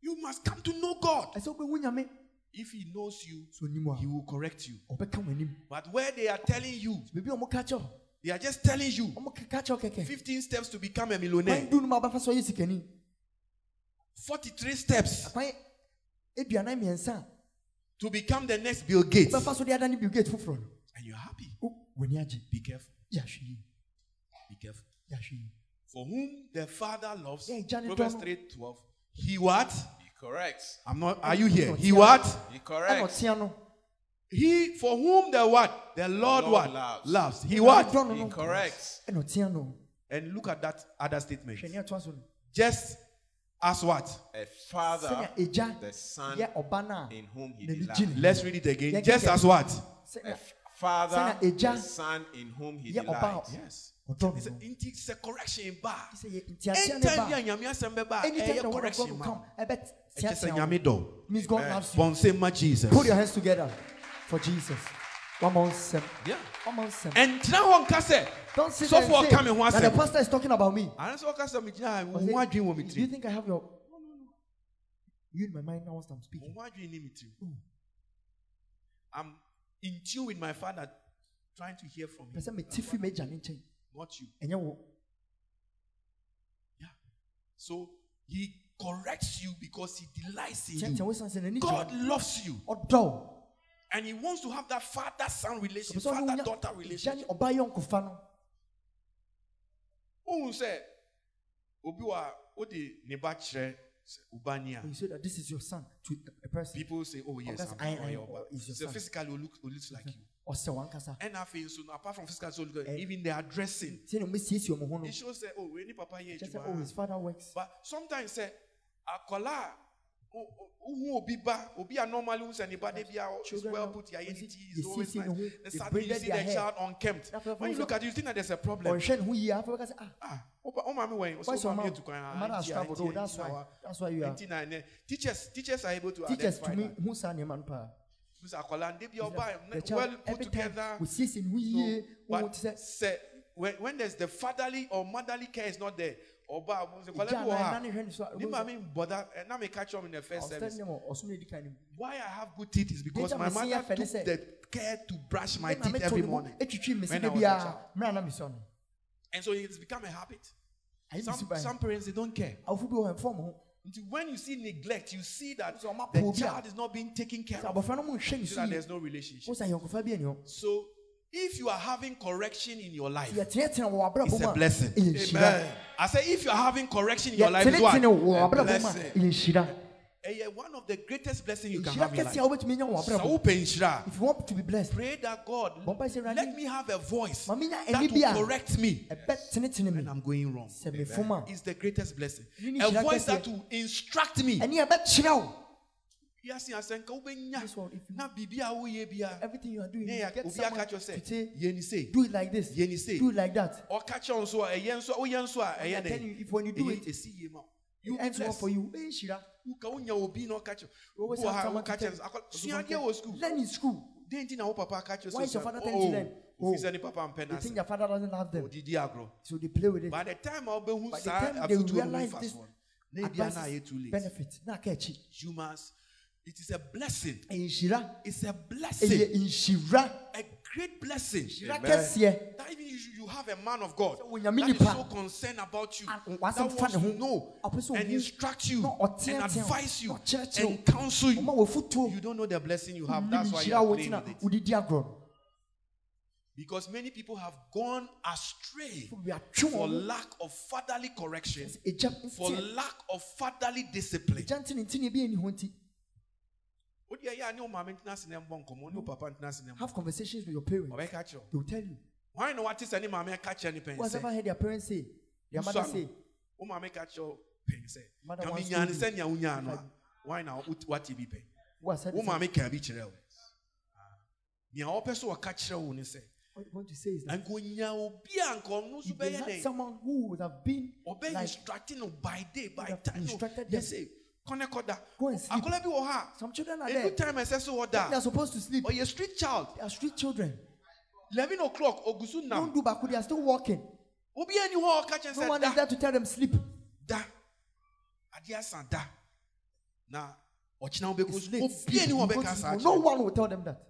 You must come to know God. Ɛsɛ wobɛhu nyame if he knows you he will correct you. But where they are telling you biribi a ɔmo ka kyerɛ they are just telling you. Ɔmo ka kyerɛ wo 15 steps to become a millionaire. Du no ma wobɛfa sɛ ɔyɛ sikani 43 steps kwan aduanan mmiɛnsa a to become the next Bill Gates. Wobɛfa so de adane bill gate foforɔ no. And you're happy. Wo- w'ani agye be careful. Be careful. For whom the father loves. Proverbs Dono. 3 12 he what He corrects. I'm not are you here? He what? He ɛna corrects. ɔtea no. He for whom the what? The Lord, Lord what? loves. loves. He what? ɔdɔ no He no. corrects. no. And look at that other statement. Hwɛ ne ɛtoa so no just as what? A father, sɛnea the son yɛ ɔba no a in whom he delights. gye ne ho. let's read it again. Just as what? A father, Sɛnea the son in whom he yɛ ɔba delights. yes ɔdɔ He said, no. No "Nti sɛ correction ba He said, "Yɛ- nteaseɛ ne anytime bi a ba nyame asɛm bɛba anytime ɛyɛ the word of God correction will come wo. ɛbɛ ɛkyɛ sɛ teaseɛ nyame wo dɔ means God loves you. bɔnsɛ ma jesus. Put your hands together for Jesus. One more step Yeah. one more step ɛntena hɔ nka sɛ don't sit there sɔfoɔ and ɔka me ho say that the pastor is talking about me. Ane sɛ ɔka sɛ megyina a Or wo say, ho adwen wɔ me do you think I have your no no no. You in my mind now I'm speaking. Wo ho adwen ne me tirim Mm. i'm in tune with my father trying to hear from pɛ him sɛ mete fi m'agya ne nkyɛn not you ɛnyɛ wo so he corrects you because he delights in kyɛnkyɛn you. wo san sɛ n'ani god gye loves you. Wo ɔdɔ wo and he wants to have that father son relation Pɛ sɛ ɔne wo father nya daughter gya relation ne ɔba yɔnkofa no. Wohu sɛ obi wɔ a wode ne ba kyerɛ sɛ wobani a when you say that this is your son to a person. People say oh yes that's I'm I- or I- your ba. or is your so son. physically it looks, it looks like you ɔsɛ wankasa and afei nso no apart from physical so look, Eh. even the addressing sɛnea ɔmɛsiesie ɔmo ho no. It shows say oh any papa here kyɛ sɛ oh his father works. But sometimes say akwadaa a wo- wo- wohu obi ba obi a normally hu sɛ ne ba de bia is Children well now, put yɛayɛ ne wɔsi- ti is always yɛsiesie ne nice ho, then they suddenly you braided see their the hair. child unkempt. Na afei when you afei look at it you think that there's a problem. Ɔnhwɛ ne ho yie afei bɛka sɛ ah. Ah. Wo ba- wo maame wɛn why so is your wo maame mom etu kwan your ah, mother has nti a, traveled nti a, oh that's nti a, why. That's why you are. nti na ɛnɛ teachers teachers are able to teachers identify tumi that. hu saa nneɛma no paa Mr. Akwadaa nde bi a ɔba the child well put together wɔsiesie ne ho So, but say when, when there's the fatherly or motherly care is not there, or ba mo se kwale gya bi wɔ ha. ɛna ne hwɛ ne so a Ni ma mi bother eh, na me catch up in the first service. ɔsɛ ne ɔsom ne di kan ne mu Why I have good teeth is because my mother ya fɛ ne took the care to brush my teeth every morning. when I was a child. mesɔ no And so it's become a habit. Some, some parents they don't care. Awofo bi wɔ hɔ ɛfɔm ho Until when you see neglect, you see that the child is not being taken care of. abɔfra no mu nhwɛ ne So that there's no relationship. wo sɛ ayɔnkofa bi ani hɔ So if you are having correction in your life, yɛtenetene wɔ abrabɔ It's a blessing. nhyira I say if you are having correction in your life, it's what? yɛtenetene wɔ abrabɔ mu a blessing. Ɛyɛ one of the greatest blessings you can have in life. a wobɛtumi anya wɔ Sɛ abrabɔ wopɛ nhyira, if you want to be blessed pray that God Bɔ mpae sɛ, let me have a voice ma that ani bi a will correct me ɛbɛtenetene when me I'm going wrong. sɛ mefom a It's the greatest blessing. A voice that will instruct me. ɛne ɛbɛkyerɛ wo Yes, yes, and ka wobɛnya This one, if you- na biribi a woyɛ bia everything you are doing you get someone to say yɛni do it like this. Yɛni sei do it like that. Ɔka kyerɛ wo nso a ɛyɛ nso woyɛ nso a I ɛyɛ tell you, if when you do it yie ma. wo. You You ends well for you. Ɛyɛ woka wonya obi na ɔka kyerɛ You always Obi wɔ have ha, someone woka to kyerɛ tell no sɛ, akɔ- you. sua adeɛ wɔ school. learn in school. Den nti na wo papa aka kyerɛ Why is your father telling you to oh, learn? ofi Oh. oh. sɛ ne papa mpɛ they no think ase your father doesn't have them? Oh, Ɔdidi agorɔ so they play with it. By the time a By the saa time they afotuo no mu realize mfa this soɔ no na ebia na advances, ayɛ too late. benefit na aka akyi you must it is a blessing. Ɛyɛ nhyira it's a ɛyɛ blessing. Nhyira a great blessing nhyira that even you, you have a man of God Sɛ Onyame that is so concerned about you a- that wasɛm wants to ho know and instruct you and advise you na ɔkyerɛkyerɛ wo. and counsel you you don't know the blessing you have that's why you are playing with it wode di agorɔ no because many people have gone astray for lack of fatherly correction for lack of fatherly discipline have conversations with your parents. Ɔbɛka kyerɛ wo they will tell you. Hwan na wate sɛ ne maame ka kyerɛ ne pɛn who has ever heard their parents say? Their mother no. say? Wo maame ka kyerɛ wo pɛn sɛ Mother nyame wants nya ne to- sɛnea wonyaa no a hwan na wot- wate bi pɛn who has heard wo ka bi kyerɛ wo Ah. nea wɔpɛ sɛ wɔka kyerɛ wo ne sɛ what you want to say is that anka onya obi a nso if they bɛyɛ dɛn someone who would have been ɔbɛ like instructing no by day by time. No instructed yɛ them. sɛ kɔnɛ kɔda Go and sleep. some children are a there time ɛsɛ sɛ they are supposed to sleep. Oh, Ɔyɛ street child. They are street children. Eleven o'clock ogu so don't do baako they are still walking. Obi ani hɔ a ɔka kyerɛ no one is there to tell them sleep. Da. Adeɛ asa da. Na it's so late. Obi sleep. ani you hɔ go ɔbɛka to no one will tell them that.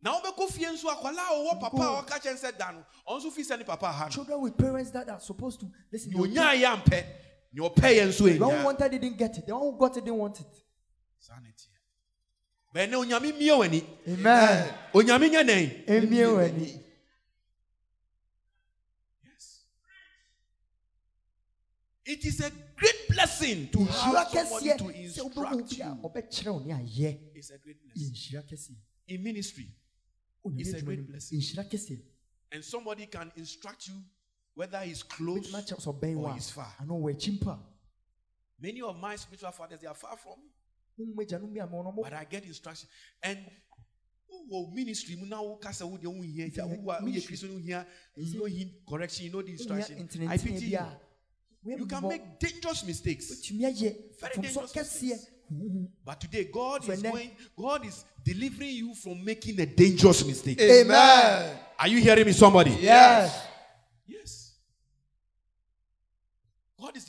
Na wobɛkɔ fie nso akwala a ɔwɔ papa a go. ɔka kyerɛ sɛ da no. Ɔno nso fi sɛ papa ha children with parents that are supposed to listen nea they will ɔnyaa nea ɔpɛ yɛ nso The one who wanted it didn't get it. The one who got it didn't want it. saa ne teɛ bɛnɛ onyame mmie Amen. Eh, onyame nyɛ dɛn Emie w'ani. Yes. It is a great blessing to have somebody to instruct you. ɔbɛkyerɛ wo ne ayɛ. It's a great blessing. In ministry, It's a great blessing. And somebody can instruct you whether he's close Bɛtumi akyerɛ sɛ ɔbɛn wo or a, he's far. anaa ɔwɔ akyi Many of my spiritual fathers they are far from me, wohu agyanom bi a ma ɔno but I get instruction. And wowɔ ministry mu na woka sɛ wode wo hia sɛ Nti, wowa woyɛ ministry- kristo you know him correction you know the instruction. I pity you. you can make dangerous mistakes. Very dangerous kɛseɛ Huhu. but today God is going God is delivering you from making a dangerous mistake. Amen. are you hearing me somebody? Yes. yes. God is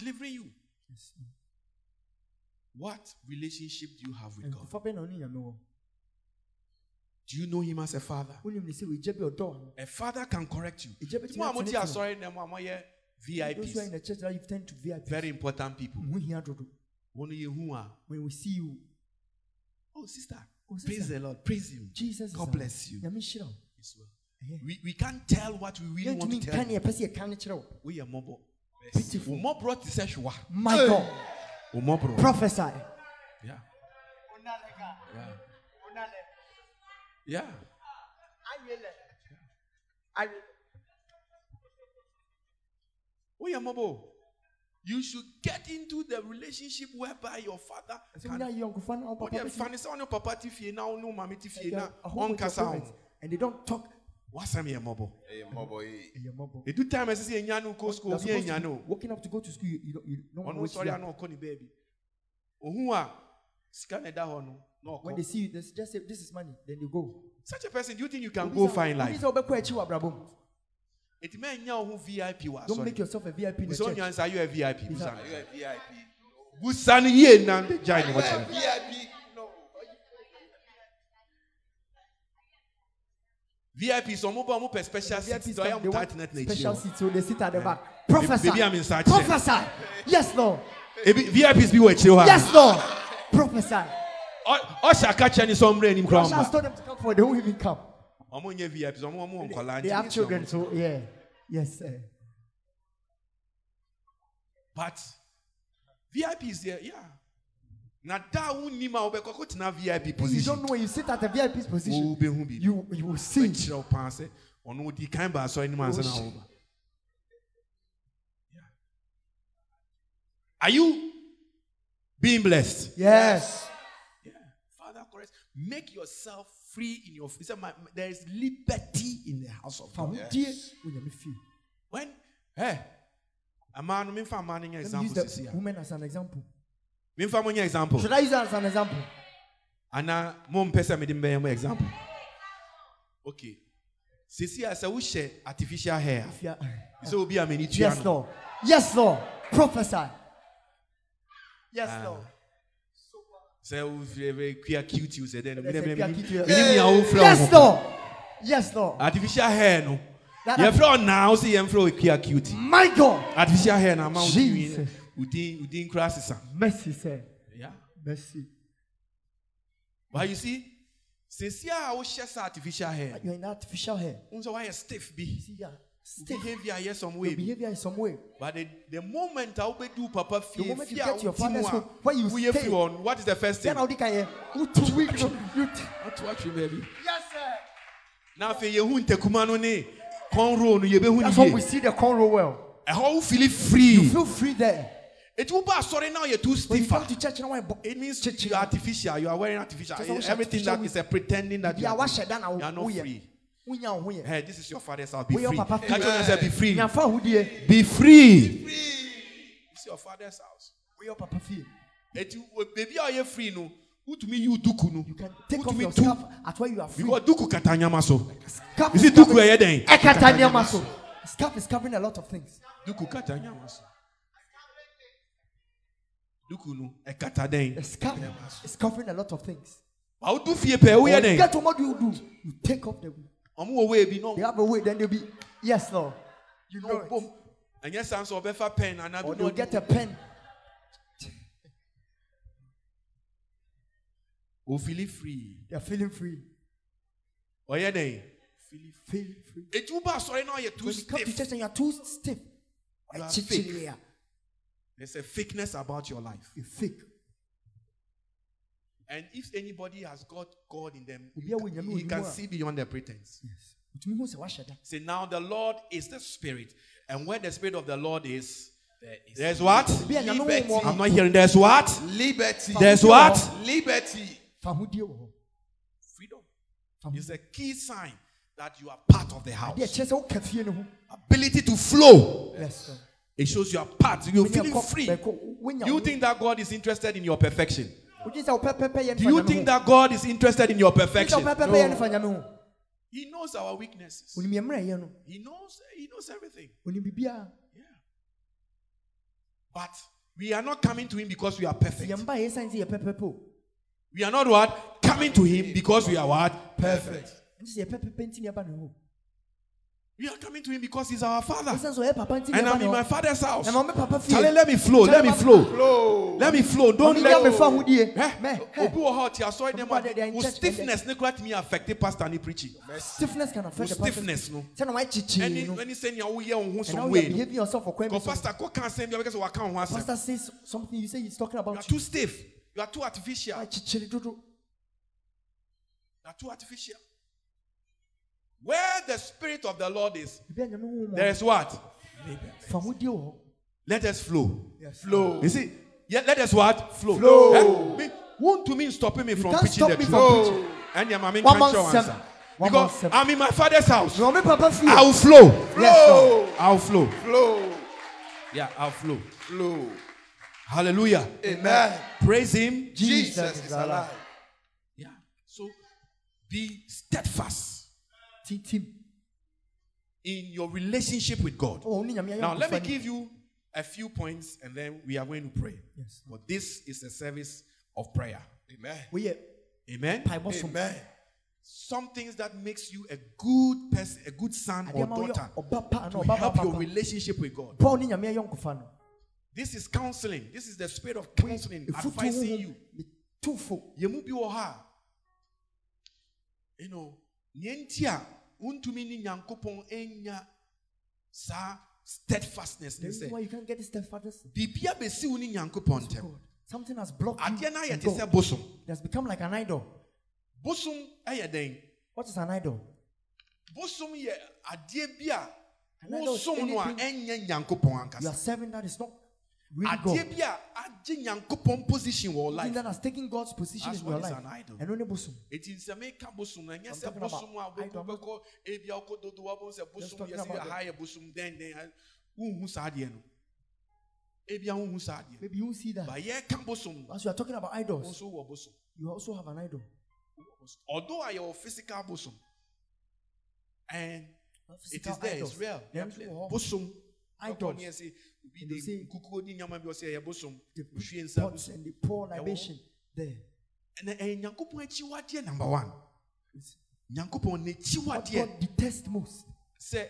delivering you. Yes. what relationship do you have with God? Nkofa bɛn na ɔne nyame wɔ do you know him as a father? Wonim ne sɛ wɔgya bi ɔdɔ no a father can correct you. Agya bɛtumi mo a mote atenetene. asɔre na mo a moyɛ those in VIPs the church that you've turned to VIP very important people. Ho hia dodo wɔn yɛ hu a when we see you. Oh sister Oh, praise the Lord praise him. Jesus God bless you. Nyame nhyira wo. Yes, well. Ɛyɛ. we we can't tell what we really want to tell you yɛpɛ sɛ yɛka no kyerɛ wo. We are mobile Pitiful. mobile te sɛ my god. O mobile prophesy. Yeah. Yeah. Yeah. We are mobile you should get into the relationship whereby your father sɛ wonya can yɔnkofa no wo papa bɛtumi- mfa ne sɛ wo ne papa te fie na wo ne wo maame te fie na Ɛyɛ a home with your ɔnkasa wo parents, and they don't talk wasɛm yɛ mmɔbɔ Hey, my boy. ɛyɛ mmɔbɔ ɛdu time ɛsɛ sɛ yɛnya no kɔ school obi supposed to ɛnya be no waking up to go to school you, you don't, you don't know ɔno which sɔre way. a na ɔkɔ ne baabi ohu a sika na ɛda hɔ no na when they see you they just say this is money then they go. Such a person do you think you can go find Obi life? sɛ wobɛkɔ akyi wɔ abrabɔ mu ɛti ma ɛnya wo ho vip wɔ don't make yourself a VIP in the busa church. onyansa yɛ vip Bisa- busa Are you a VIP? busa no yie na gyae ne You a wɔkyerɛ VIP? No. vip sɛ ɔmo ba ɔmo pɛ special seat VIPs come, they ɔmo tight net na special seat so they sit at the Yeah. back. Baby, prophesy I'm inside prophesy yes lord vips akyire hɔ a yes lord Professor. ɔ- ɔhyɛ aka kyerɛ ne sɛ ɔmmerɛ anim kora Russians ɔmba told them to come for they won't even come. Ɔmo nyɛ vips ɔmo ɔmo wɔ nkɔlaa they have children so yeah. Yes sir. But VIP is there, yeah. Na da wonim a wobɛkɔ kɔtena VIP you don't know when you sit at a VIP's position you you will see wo paa sɛ ɔno odi kan ba asɔre no mu ansa na Oh. Are you being blessed? yes Yeah. Father, correct. Make yourself free in your. He said, my, there is liberty in the house of God. ho die wɔ nyame fie When, hey, a man, me man let me use example. the a. woman as an example Me fa example. should I use as an example? Ana mompɛ sɛ mede mbɛyɛ mo example. Okay. Sesi a sɛ wohyɛ artificial hair. If you are a sɛ obi a m'ani tua yes lord. Yes lord. Prophesy. Yes Ah. lord. Sɛ wokua cute wo sɛ dɛn no There's a cute you. menim nea wofrɛ wo yes lord. Yes lord. Artificial hair no. Yɛfrɛ wo naa wo sɛ yɛmfrɛ wo kua cute. My god. Artificial hair na ama wo Jesus. Wodin wodin kora sesa mercy sir. Yeah. Mercy. But you see sesi a wohyɛ sɛ artificial hair. You're in artificial hair. Wo sɛ woayɛ stiff bi you see yeah. Stiff. Behavior yɛ some way. bi behavior is some way. But the, the moment I will do Papa The fie, moment you get your father's home, where you woyɛ stay. hɔ what is the first thing? then how can hear who to weak you you What watch you baby? yes sir. Na afei yehu ntakuma no ne. Cornrow no yebehu that's ne how we see the cornrow well. Ɛhɔ wo feel free. You feel free there Eti wo ba asɔre now you're too when you stiff. come to church now when It means Church- you are artificial. You are wearing artificial. Just Everything that artificial is a pretending that you are, you are not oh free. wonya wo ho yɛ Hey, this is your father's house. Be oh free. papa Catch free. on be free. nyafa ahodie Be free. It's your father's house. Oh woyɛ papa fie Eti baby a ɔyɛ free no, wotumi yi wo duku no. you can take off your tu- scarf at where you are free Because duku kata nyama so. scarf You see is duku covering- ɛyɛ dɛn? so scarf is covering a lot of things Duku kata nyama so. Duku no ɛkata dɛn? the scarf is covering a lot of things Awodu fie pɛ woyɛ When you get home what do you do you take off the Ɔmo wɔ wei bi na they have a way then they'll be yes lord you know bom. it. Ɛnyɛ san so ɔbɛfa pen ana or bi na they'll ɔde- get a pen ofili free. they're feeling free Ɔyɛ dɛn? feeling free Eti wo ba asɔre na ɔyɛ too when you come to church and you're too stiff You are fake. Here. There's a fakeness about your life. you fake And if anybody has got God in them, Obi you can- he can ne mu a- see beyond their pretense. yes wotumi hu sɛ wahyɛ da Say now the Lord is the Spirit, and where the Spirit of the Lord is, There is there's what? bi a nyame wɔ Liberty. I'm not hearing. There's what? liberty. There's what? Liberty. fa hodie wɔ hɔ Freedom. It's a key sign that you are part of the house. kyerɛ sɛ woka fie no ho Ability to flow. yes sir. It shows you are part. You're feeling free. Do you think that God is interested in your perfection? Do you think that God is interested in your perfection? no fa nyame ho He knows our weaknesses. onim yɛ mmerɛ yɛ no He knows. He knows everything. Yeah. But we are not coming to Him because we are perfect. We are not what coming to Him because we are what Perfect. nti sɛ yɛpɛpɛpɛ nti ne yɛba ne ho We are coming to Him because He's our Father. ɛsiane sɛ ɔyɛ papa nti ne And I'm in my Father's house. na ma me papa fie let me flow. Let me flow. Flow. Let me flow. Don't Ɔne let yɛ mefa hodie Eh? mɛ Obi wɔ hɔ ɔte asɔre dɛm Obi wɔ hɔ, they are a in wo church, stiffness ne kora tumi pastor ne preaching. stiffness can affect the pastor stiffness no. sɛ na wakyekye Ɛne no ɛne sɛ nea woyɛ wo ho and some way you're behaving yourself for Because so pastor kɔ ka asɛm bi a wɔbɛka sɛ waka wo ho asɛm. pastor says something you say he's talking You are about too stiff. You are too artificial. You are too artificial. Where the spirit of the Lord is, biribi a nyame honhom wɔ there is what? fa hodie wɔ hɔ Let us flow. Yes. Flow. You see, yeah, let us what? Flow. Flow. Eh? Me- Won't to me stopping me from can't preaching the me truth. from. And yeah, mommy can't show answer. Because. I'm in my father's house. na ɔme papa fie I'll flow. Yes, I'll flow. Flow. Yeah, I'll flow. Flow. Hallelujah. Amen. Praise him. Jesus is alive. Yeah. So be steadfast in your relationship with God. ɔwɔ ne nyame ayɛ Now, let me give you a few points and then we are going to pray. Yes. But this is a service of prayer. Amen. Amen. Amen. Some things that makes you a good person, a good son or adeɛ ma woyɛ daughter to ana ɔba ba help your relationship with God. paul ne nyame ayɛ nkɔfa no This is counseling. This is the spirit of counseling, Efutuo advising honhom, you. metufo Yɛmu bi wɔ ha a, You know, nea nti a wontumi ne Nyankopɔn enya saa steadfastness the ne reason why sɛ you can't get this steadfastness biribi abɛsi wo ne Nyankopɔn ntɛm. Something has blocked you Adeɛ no ayɛ and te God. sɛ bosom. become like an idol Bosom yɛ den. what is an idol Bosom yɛ adeɛ bi a An idol is wosom no a anything- ɛnyɛ Nyankopɔn you are ankasa. serving that is not really God. a position wɔ wo Something that has taken God's position That's in your life. an idol. and only bosom. Eti sɛ meka bosom na ɛnyɛ I'm talking about bosom a idol. wobɛkɔ bɛkɔ ebi a wokɔ dodo wabɔ sɛ bosom talking yɛ sɛ about aha yɛ bosom dɛndɛn wonhu saa adeɛ no ebi a wonhu maybe you won't see that. Ba yɛka bosom. As you are talking about idols wɔ bosom. you also have an idol. Although a yɛwɔ physical bosom and it is there it's idols. real. Then wɔ hɔ bosom. Idols. Wokɔ ne yɛ sɛ obi And they de say- nkukuo ne nyama bi ɔsɛ ɛyɛ bosom um, the pots and the pour libation there. ɛnɛ ɛyɛ eh, nyankopɔn akyiwadeɛ number one. What God detests most. Sɛ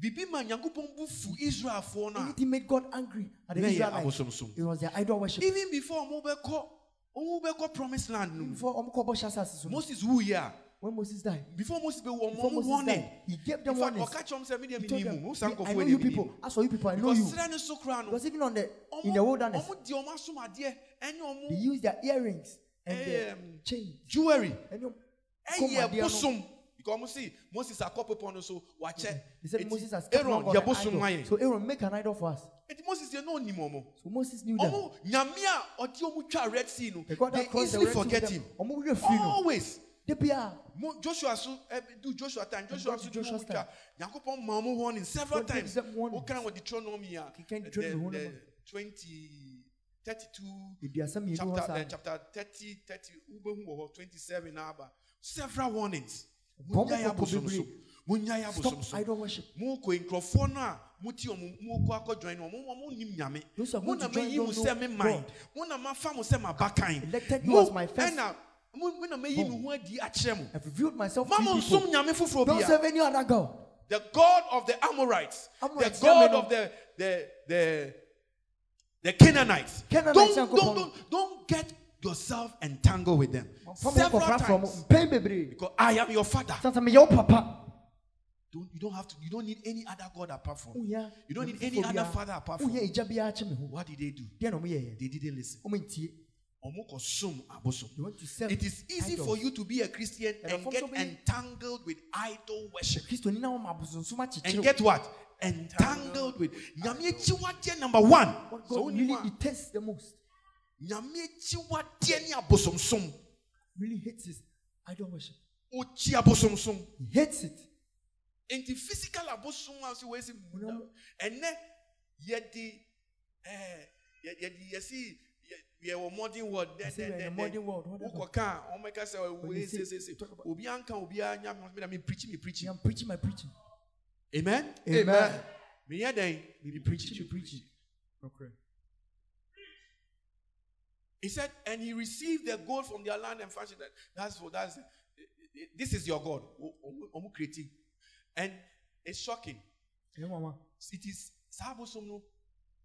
bibi ma nyankopɔn bu fu israelfoɔ no a anything made God angry at the Israelites it was their idol worship. Even before ɔmo bɛkɔ promised land no before ɔmo kɔ bɔ hyɛ asase so no, moses wuyɛ a when Moses died before moses bɛwu ɔmo before ɔmo Moses warning. died he gave in them fact warnings. Ɔka kyerɛ ɔmo sɛ medeɛ he told menim mu them wo saa "Me- I nkɔfoɔ know deɛ you menim people as for you people I know because you. Serɛ no so koraa no because even on the in ɔmo the wilderness ɔmo di ɔmo asom adeɛ ɛne they ɔmo use their earrings and their Um, chains. jewelry. And your ɛyɛ adeɛ no. bosom. because ɔmo si moses akɔ pepɔ no so wakyɛ They said Eti, Moses has taken aaron on yɛ an bosom ma idol. yɛn So Aaron make an idol for us. eti moses yɛ no onim ɔmo So Moses knew that. ɔmo nyame a ɔde ɔmo twa red sea no. The God they that crossed the easily Red Sea with forget them. him. Ɔmo werɛ firi no. always De bia, Mo- Joshua so eh, do Joshua time. Joshua got so to do Joshua's Joshua. Nyankopɔn ma ɔmo warning several God gives times. them warnings. What kind of Deuteronomy a He can the, Deuteronomy the hɔ nom. 20 32 aduasa mmienu hɔ chapter saa. eh, chapter 30 30 wobɛhu wɔ hɔ 27 na aba. Several warnings. Bɔn Munyae mo kɔkɔ abosom so. bebree. Munyae abosom Stop so. idol worship. Mokɔ nkurɔfoɔ no a mote ɔmo mokɔ akɔ join no ɔmo ɔmo nim nyame. Those who are Mo going na to join mayi don't mo know sɛ me man. God. Mo na mafa mo sɛ m'abakan. Elected you Mo- as my first- ɛna mo mo na mayi me ho adi akyerɛ mo. I've revealed myself to people. nsom nyame foforɔ Don't serve any other God. The God of the Amorites, Amorites, the God of the the the the Canaanites. Canaanites, don't, don't, don't, don't get yourself entangled with them. Several times. Because I am your father. Sasa meyɛ wo papa. Don't, you don't have to. You don't need any other God apart from. Oh, me. Wonya You don't need any other father apart oh, from. Wonya me. agya biara kyɛ me ho. What did they do? Deɛ na ɔmo yɛyɛ? They didn't listen. Oh, Ɔmo ntie. Ɔmo kɔ som abosom. They want to serve It is easy idols. for you to be a Christian and get entangled with idol worship. Kristoni na wɔn abosonsom And get what? Entangled with number one. What So God really detests the most, Nyame akyiwadeɛ ne abosomsom. really hates is idol worship. He hates it. nti physical abosom a sɛ wɔasi mu Wonam- ɛnɛ yɛde ɛɛ yɛ- yɛde yɛsi yɛ- yɛwɔ modern world I dɛ say dɛ we're in dɛ a dɛ modern world. Wokɔka a ɔmɛka sɛ When wei you say- talk about- obi anka obiara nya me me preach me preach I'm preaching my preaching. amen Amen. meyɛ dɛn me preach Preaching, you preaching. Okay. he said and he received the gold from their land and fashioned that that's what that's eh, eh, eh, this is your god ɔmo creating and it's shocking mama. it is saa abosom no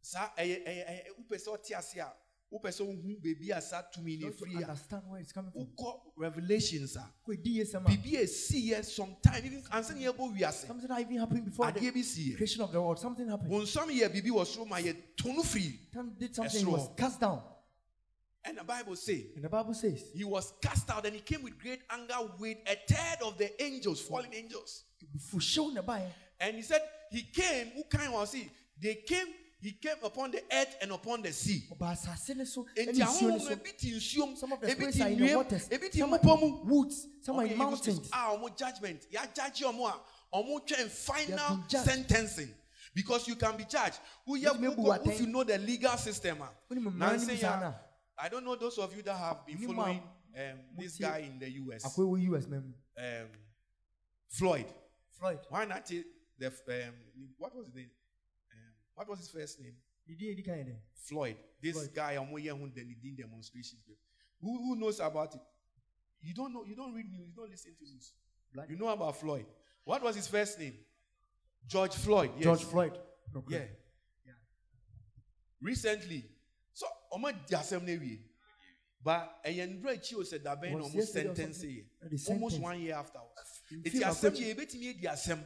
saa ɛyɛ ɛyɛ ɛyɛ wopɛ sɛ ɔte ase a wopɛ sɛ wohu baabi a saa tumi you firi a understand where it's coming from. wokɔ revelations a Wait, DS, man. biribi a ɛsiiɛ sometime even ansa ne yɛbɔ wiase Something that even happened before the adeɛ bi siiɛ creation of the world. Something happened. bonsam yɛ biribi wɔ soro ma yɛto no firi Time did something. He Ɛsoro was cast down. and the bible say And the Bible says, he was cast out and he came with great anger with a third of the angels fallen angels and he said he came who kind was he they came he came upon the earth and upon the sea But asase ne so, Enti ɛne nsuo ahohom ne no so. ebi te nsuom, Some of the ebi spirits te are in the waters. ebi te Some are mmepɔ in mu. woods. Some are in yɛ evil spirits mountains. A ɔmo judgment, yɛagyagye ɔmo a ɔmo twɛn final sentencing. Because you can be judged. Abu if you know the legal system a. Wonim mmara no Nanse mu yɛ saa a- na. I don't know those of you that have been following um, this guy in the US, Akwai wo US man. um, Floyd. Floyd. Why not the um, what was his name? What was his first name? Didi edi kan yɛ dɛ. Floyd. This Floyd. guy, then did demonstrations. Who, who knows about it? You don't know. You don't read news. You don't listen to news. Black- You know about Floyd. What was his first name? George Floyd. Yes. George Floyd. Okay. Yeah. Recently, so Oma Jasem Nevi. But a yandra chio said that Ben Was almost yesterday or sentence something? here. The Almost one year afterwards. In It's film Yasem approach- ye beti me the Yasem.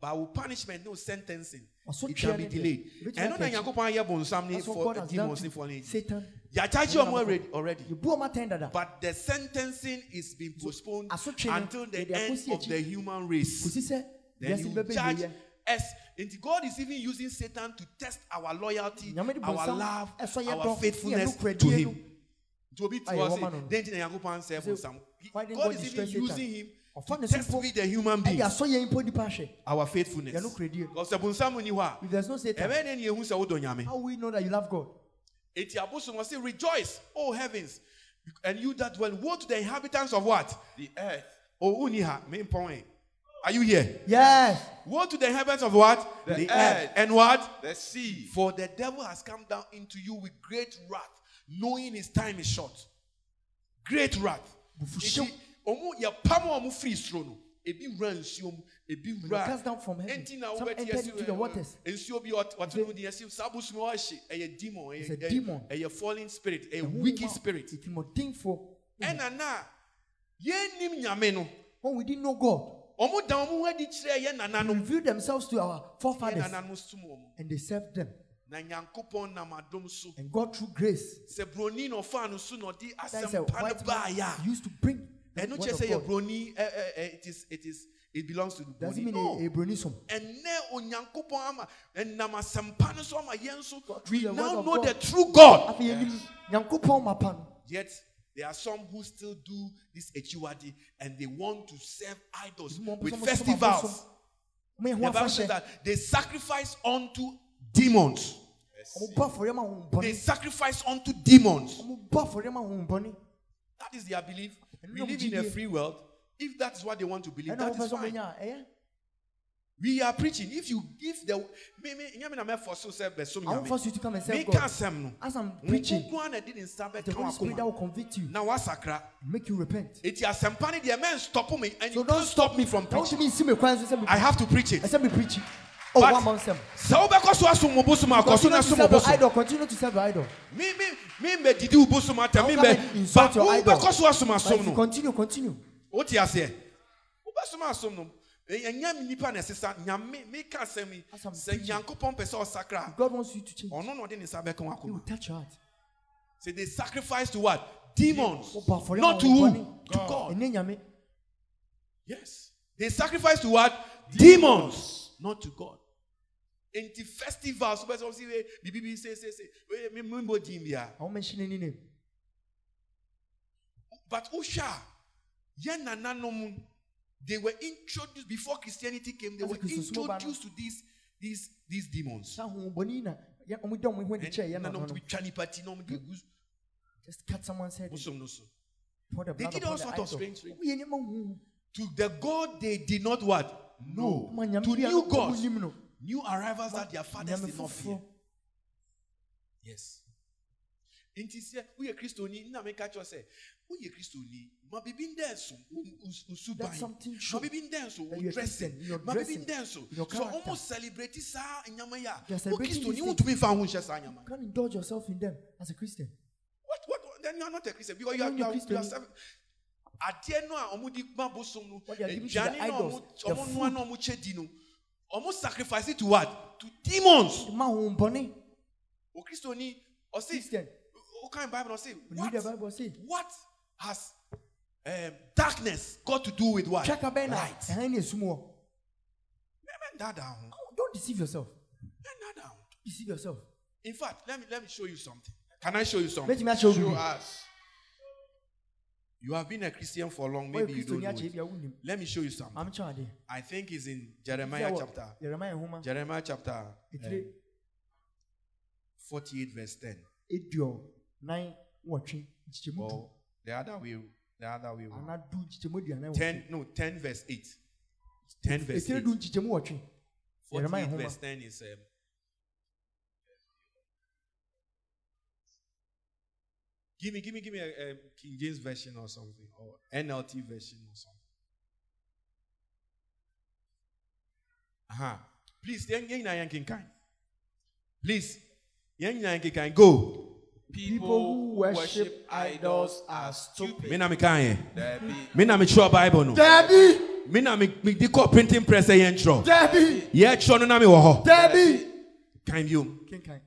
But punishment, no sentencing. It can be delayed. Ebetumi And no aka na ayɛ bonsam ne That's what for God has done demons ne for. Satan. Yɛakyakye ɔmo already already. You bu ɔmo atɛn dada. But the sentencing is being postponed until the end of the human race. Then you judge us. And God is even using Satan to test our loyalty, our love, our faithfulness to Him. no. To obi to Ayɛ us, wɔma no no. then to Nyankopɔn say Sɛ, bonsam. why didn't God God is even using him Ɔfa to ne so test mpo, we the human ɛde beings, asɔ yɛn mpo nipa ahwɛ. our faithfulness. Yɛn nokoradie. Because the bonsam ni hɔ If there's no Satan, ɛbɛyɛ dɛ ne yɛhu sɛ wodɔ Nyame. how will we know that you love God? Eti abosom wɔ se rejoice, O heavens, and you that dwell. Woe to the inhabitants of what? The earth. Oh, uni ha, main point. Are you here? Yes. Woe to the inhabitants of what? The earth. And what? The sea. For the devil has come down into you with great wrath, knowing his time is short. Great wrath. Ɔmo yɛpam a ɔmo firi soro no, ebi wura nsuo mu, ebi wura. they down from heaven, Enti na entered yɛsi, into the waters. nsuo bi ɔte no de yɛsi, saa bosom a ɔahye, ɛyɛ demon, ɛyɛ- a ɛyɛ- fallen spirit, ɛyɛ wicked spirit. Ɛna na yɛnnim nyame no, When we didn't know God, ɔmo da ɔmo ho adi kyerɛ yɛ they nananom. revealed themselves to our Yɛ forefathers nananom som wɔn. and they served them. Na Nyankopɔn nam adom so. And God, through grace, sɛ broni na ɔfa no so na ɔde that is a asɛmpa no white man used to bring the ɛno word kyerɛ of sɛ yɛ God. broni ɛ, ɛ, ɛ, it is it is it belongs to the Doesn't mean no a, a bronism. ɛnɛ onyankopɔn ama ɛnam asɛmpa no so ama yɛn we now know the true God Afei yɛnim Nyankopɔn mapa no. yet there are some who still do this echiwadi and they want to serve idols with mpɛ sɛ ɔmo som festivals abosom. Ɔmo yɛ ho the Bible says that they sacrifice unto demons Ɔmo bɔ afɔre ma honhommɔne. they sacrifice unto demons Ɔmo bɔ afɔre ma honhommɔne. that is their belief And we live in a free world if that is what they want to believe that is that wɔpɛ is sɛ fine a, ɛyɛ. Eh? We are preaching. If you give the me me nyame na me for so say be so I won't nyame. force you to come and say God. no. As I'm Preaching. preaching, Nko na di nsa be the ka Holy Spirit that wakoma. will convict you, Na wasakra. make you repent. It is asɛmpa ne deɛ men stop me and So you don't stop me from preaching. me me I have to preach it. I said me preaching. Oh, But- one month sem. Sɛ wobɛkɔ so asom mo bosom a kɔ so na som serve bosom. idol. Continue to serve your idol. Me me me me didi wo bosom ata me Don't come be. and insult But wobɛkɔ so asom asom no. continue, continue. Wote aseɛ. Wobɛsom asom no. Ɛnyɛ me nipa na ɛsesa nyame me ka asɛm yi. Sɛ. Nyankopɔn pɛ sɛ ɔsakra. God wants you to change. Ɔno na ɔde ne nsa bɛka He wakoma. will touch your heart. Say they sacrifice to what? Demons. Oh, Not to who? To God. Yes. They sacrifice to what? Demons. Not to God. Enti festivals. so person say, "Bibi bi say say say, "Wait, me me dim ya." I won't mention any name. But Usha, yɛn nananom they were introduced before christianity came they were Kristo sumo ba no. introduced to these these these demons ɔmo de gu just cut someone's head and bosom no so pour the They did all the sort of strange things. Ɔmo yɛ nneɛma huhu. to the god they did not what anyame to new gods no. New arrivals that their fathers did not fear. Yes. Nti sɛ woyɛ kristoni na meka kyerɛ sɛ woyɛ kristoni ma bibi ndɛ so nsuban That's something ma bibi ndɛ so That wo dressing. ma bibi ndɛ so your so ɔmo celebrate saa nyama yi a wo kristoni these wontumi mfa ho nhyɛ saa nyama You can't indulge yourself in them as a Christian. what what then you are not a christian because you are you are, you are serving adeɛ no a ɔmo di ma bosom no What they are giving aduane ɔmo ɔmo na ɔmo kyɛ di no ɔmo sacrifice it to what to demons Ma ahohombɔne. o kristoni ɔsi Christian. o kan bible ɔsi When you read the what Bible, say, what has um, darkness got to do with what check a bɛn na light ɛhan ne esum wɔ. Mɛmɛ da down Oh, Don't deceive yourself. Mɛmɛ da down Deceive yourself. in fact let me let me show you something can i show you something Bɛtumi akyerɛ Show obi. us. You have been a christian for long maybe you don't know it. bi a wonim. let me show you something Maame kyɛn ade. i think it's in jeremiah chapter jeremiah chapter um, 48 verse 10 eduɔ nan wɔtwe nkyekyɛmu or the other way the other way around. Ana du nkyekyɛmu 10 no 10 verse 8 10 verse Etire 8 du nkyekyɛmu wɔtwe. 48 verse 10 is um, give me give me give me a, um king james version or something or nlt version or something uh-huh. please yɛn yɛn nyinaa yɛn kenkan please yɛn nyinaa yɛn kenkan go People who worship idols are stupid. me na me kan yɛ There be me na me twerɛ bible no Dabi! me na me me di kɔ printing press sɛ yɛn twerɛ Dabi! yɛtwerɛ no na me wɔ hɔ Dabi! kan biom Kenkan.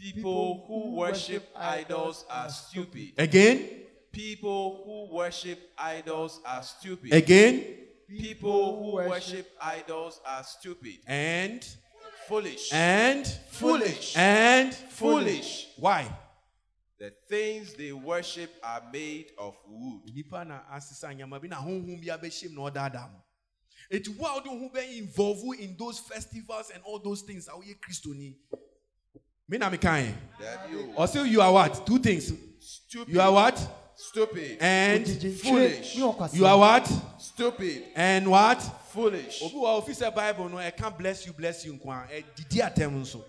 People who worship idols are stupid. again People who worship idols are stupid. again People who worship idols are stupid. and Foolish. and Foolish. and Foolish. why The things they worship are made of wood. nipa na asesa nyama bi na honhom bi abɛhyɛm na ɔdaadaa mo eti wo a wode ho bɛ involve in those festivals and all those things a woyɛ kristoni me na meka ɛ There be you. are what? Two things. Stupid. you are what? Stupid. and Foolish. you are what? Stupid. and what? Foolish. obi wɔ ofi sɛ bible no ɛka bless you bless you nko a ɛdidi atɛm nso.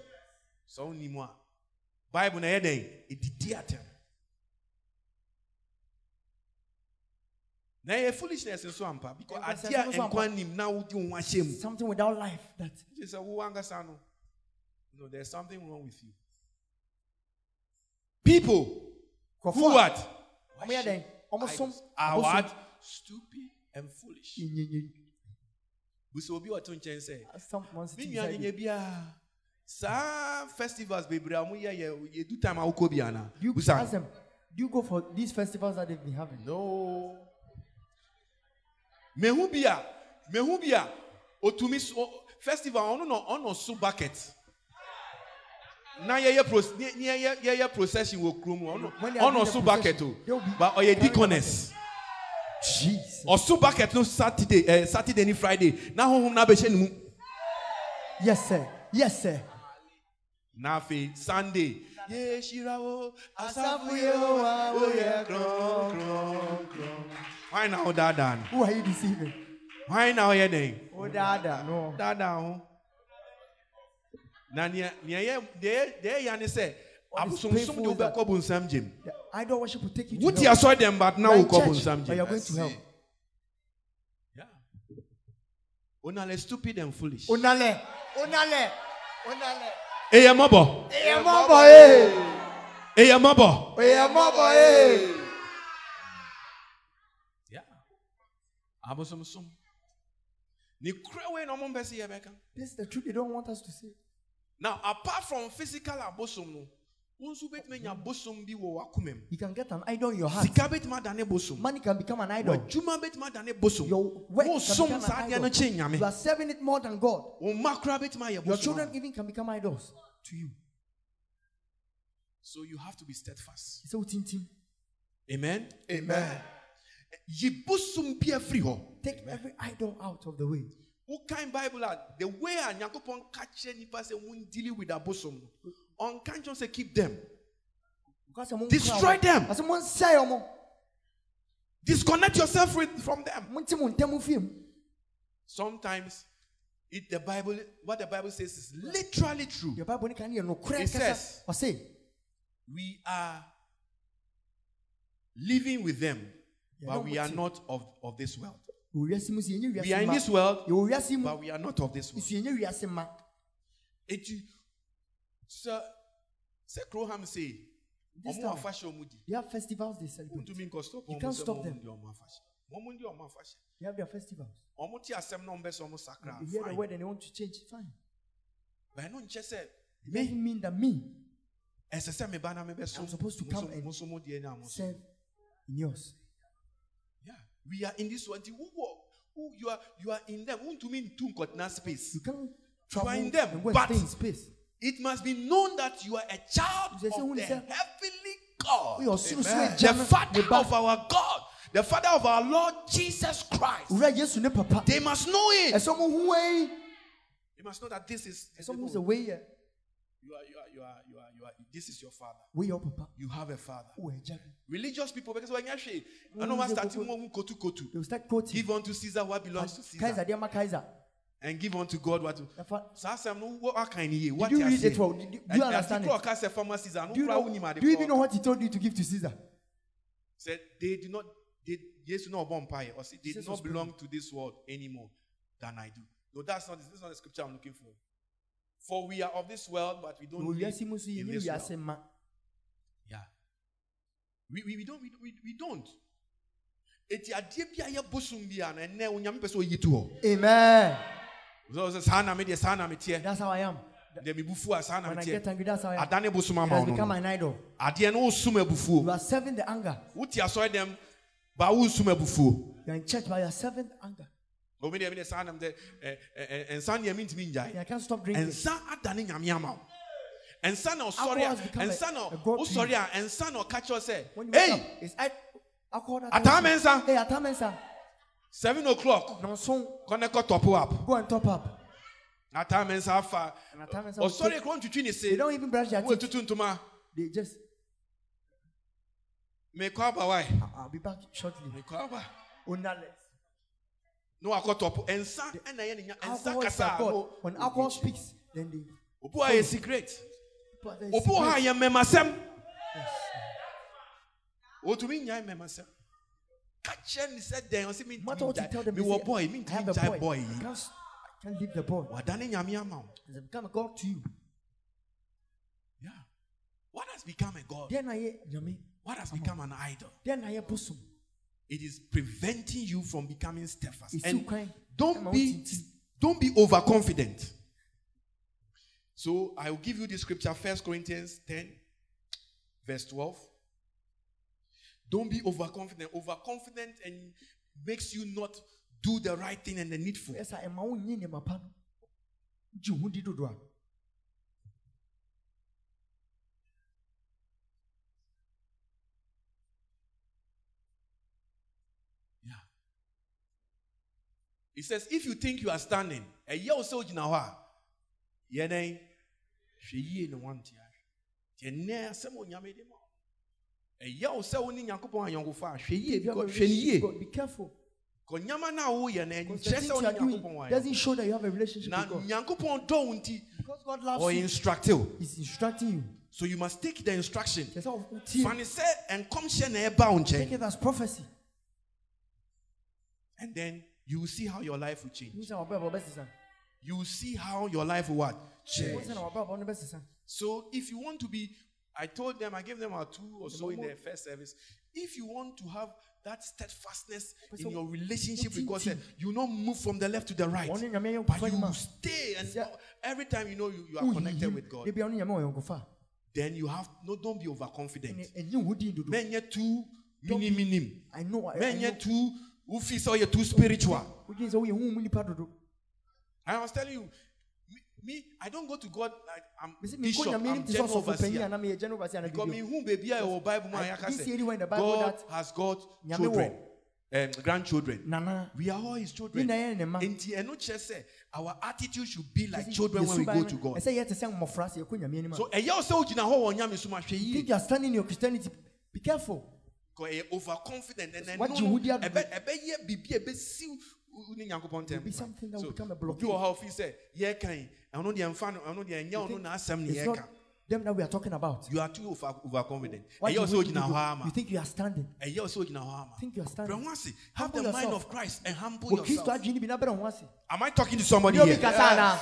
Sɛ wonim a bible na ɛyɛ dɛn ɛdidi atɛm na ɛyɛ foolishness nso ampa. Because Ɛnkwa sɛ a ɛno nso ampa. nkwa nim na wode wo ho ahyɛ mu Something without life that gye sɛ wo ankasa no no there's something wrong with you. People who what? Yɛ som Idols. are what? Stupid and foolish. Busa obi a ɔto nkyɛn sɛ sitting nua nyanya biara saa festivals bebree a moyɛ yɛ yɛdu time a wokɔ bi ana. Do you busa. do you go for these festivals that they've been having? no. Mehu bi a mehu bi a otumi festival ɔno na ɔno so bucket na yɛyɛ ne yɛyɛ yɛyɛ procession wɔ kurom ɔno ɔno the bucket o be but ɔyɛ the deaconess. Ɔso bucket no saturday eh, saturday ni friday. Na honhom na abɛhyɛ ne mu. Yes, sir. Yes, sir. na afei sunday. Yɛhyira wo asafo yehowa woyɛ kronkronkron hwan na wodaadaa no Who are you deceiving? hwan na woyɛ dɛn Oh, Dada. No. daadaa ho na nea nea yɛ deɛ deɛ ɛyɛ ne sɛ abosomsom de wobɛkɔ bonsam gyem idol worship will take you to wote hell. asɔre dɛm but na You are church, bonsam but you are gyem going to hell. Onale stupid and foolish Onale. Onale. Onale. ɛyɛ mmɔbɔ Eye mobo eh. ɛyɛ mmɔbɔ Eye mobo eh. Yeah. abosomsom ne kura wei na ɔmo mpɛ sɛ yɛbɛka This is the truth they don't want us to see. Now apart from physical abosom no wo nso wobɛtumi anya bosom bi wɔ w'akoma mu You can get an idol in your heart. sika bɛtumi adane bosom Money can become an idol. w'adwuma bɛtumi adane bosom Your work can wosom become an idol. You nyame are serving it more than God. wo mma koraa bɛtumi Your children even can become idols to you. so you have to be steadfast So oh, tintim. amen Amen. yi bosom bi afiri hɔ Take every idol out of the way. Wokan bible a the way a nyankopɔn ka kyerɛ nnipa sɛ wondili with abosom no ɔnka nkyɛw sɛ keep them. Destroy them. As someone say, disconnect yourself with, from them. Monte mo ntɛm mfiri mu." sometimes it the bible what the bible says is literally true. Deɛ Bible no ka no yɛ nokorɛ It says- we are living with them but we are not of, of this world "Wɔ wiase mu sɛ yɛnyɛ wiase we are in this world Yɛwɔ wiase mu, but we are not of this world nso yɛnyɛ wiase mma. Sir, sir Crowham say, This time, afahyɛ ọmọ di. They have festivals they celebrate. Ntumi nkɔ stop You can't stop them. di ọmọ afahyɛ. Ọmọ di. They have their festivals. Ọmọ ti asɛm na ọmọ bɛ sɛ ọmọ sakra. You hear the word and they want to change. Fine. No nkyɛ sɛ It doesn't mean that me ɛsɛ sɛ meba na mebɛ so. I'm supposed to come and Mo so mo deɛ na mo so. serve in yours. We are in this one. Wo wɔ wo you are you are in them. Ntumi ntu nkɔtena space. You can't You travel are in them, but- in space. It must be known that you are a child of the heavenly God. Oh, soul, The Father of our God, the Father of our Lord Jesus Christ. Wura Yesu ne papa. They must know it. Ɛsɛ ɔmo hu wei. They must know that this is this Ɛsɛ ɔmo hu is- sɛ wei you are you are you are you are you are this is your father. wei yɛ ɔpapa. You have a father. Wɔ agya bi. Religious people because when you say, I know what starting go- one kotu kotu. They will start quoting. Give unto Caesar what belongs to Kaiser Caesar, deɛ ma Kaiser. and give unto God what. to- I Saa asɛm no what can of what you you read say? it well? Did you- do you understand it? Caesar. Do you know? Do you even know what he told you to give to Caesar? Said they did not. They yes no empire or say they do not belong to this world anymore than I do. No, that's not. This is not the scripture I'm looking for. For we are of this world, but we don't live wiase mu nso in this world. Yeah. We, we, we don't we, we, we don't. Eti adeɛ bi a yɛ bosom bi a na ɛnɛ onyame pɛ sɛ oyi to hɔ. Amen. Sɛ ɔsɛ saa na me deɛ saa na me teɛ. That's how I am. Deɛ me bufu a saa na When I get angry, that's how I am. Adane bosom It ama has become an idol. Adeɛ no wosum abufuo. You are serving the anger. Wote asɔre dɛm ba wosum abufuo. You are in church, but you are serving the anger. Omi deɛ me deɛ saa na me deɛ ɛ ɛ ɛ nsa deɛ me ngyae. I can't stop drinking. nsa adane nyame ama wo nsa na ɔsɔre a has become a- nsa na a god to wosɔre a nsa na ɔka kyerɛ sɛ ei up, it's I, alcohol that Atame nsa. Hey, atame nsa. seven o'clock kɔne kɔ top up go and top up. nsa afa And atame nsa. will ɔsɔre kuro ntwitwi ne They se don't even brush their wo teeth. etutu ntoma They just. mekɔ aba wae "I- I'll be back shortly. mekɔ aba Onale. Na wakɔ top nsa ɛna yɛ ne nya nsa kasa a a god. When alcohol speaks, then they. wɔ yɛ secret people are there, obi wɔ ha secret. yɛ mmɛmasɛm otumi nyae mmɛmasɛm ka kyerɛ ne sɛ dɛn ɔsɛ No matter what you tell mentumi them, they mewɔ say, boy I mentumi have a boy. I yi can't, I leave the boy. wadane nyame ama wo It's become a god to you. Yeah. What has become a God? Then I Yami. What has become an idol? Then I bosom. It is preventing you from becoming steadfast. And don't be don't be overconfident. So I will give you the scripture, First Corinthians 10, verse 12. Don't be overconfident. Overconfident and makes you not do the right thing and the needful. Yes, I am my own yin in my pan. Ju who did do Yeah. It says, if you think you are standing, a year so gyina hɔ a, yɛn hwɛ yie na wante ahwɛ. Deɛ nnɛ asɛm onyame de ma. Ɛyɛ wo sɛ wo ne Nyankopɔn ayɔnkofa a hwɛ yie If you have a because hwɛ ne yie. Be careful. Kɔ nyama no a woyɛ no the sɛ wo ne Nyankopɔn ayɔ. doesn't show that you have a relationship Na with God. Nyankopɔn dɔ wo nti, Because God loves ɔyɛ you, instructe wo. He's instructing you. So you must take the instruction. There's all team. Fa ne sɛ nkɔmhyɛ na ɛba wo Take it as prophecy. And then you will see how your life will change. You say, "Our Bible best is son." You will see how your life will what? Change. What say, "Our Bible no best is son"? So if you want to be, I told them, I gave them our two or so in their first service. If you want to have that steadfastness in your relationship with God, you not move from the left to the right, Ɔne Nyame yɛ but you stay and every time you know you, you are connected with God, da bia ɔne Nyame wɔ yɔnkofa. then you have no. Don't be overconfident. Ɛne- ɛnyɛ wo din dodo. Men yet too mini minim. I know. Men know. yet too so you're too spiritual. Wodin sɛ woyɛ hu mu nipa dodo. I was telling you, me, me I don't go to God like I'm bishop, I'm anim te sɛ general overseer. anaa meyɛ general overseer anaa Because me who baby I will Bible man I I didn't see say anywhere in the Bible God has got children. um, grandchildren. nana We are all his children. na yɛ ne ma Enti ɛno kyerɛ sɛ our attitude should be like children when we go to God. ɛsɛ yɛte sɛ mmɔfra sɛ yɛkɔ nyame anim a So ɛyɛ wo sɛ wogyina hɔ nyame so ma hwɛ you are standing in your christianity be careful overconfident and then What you would have ɛbɛ ɛbɛyɛ biribi a ɛbɛsi wo- wo ne Nyankopɔn It'll be ntam. something that will So become a obi wɔ ha ofi sɛ yɛkan ɛno deɛ mfa no ɛno deɛ ɛnyɛ ɔno think n'asɛm ne it's not them that we are talking about. You are too over overconfident. What you do, you think you are standing? Ɛyɛ wo sɛ wogyina think you are standing. Brɛ ho ase. Have Humble the mind of Christ and humble yourself. adwene bi na bɛrɛ ho ase. Am I talking to somebody here? anaa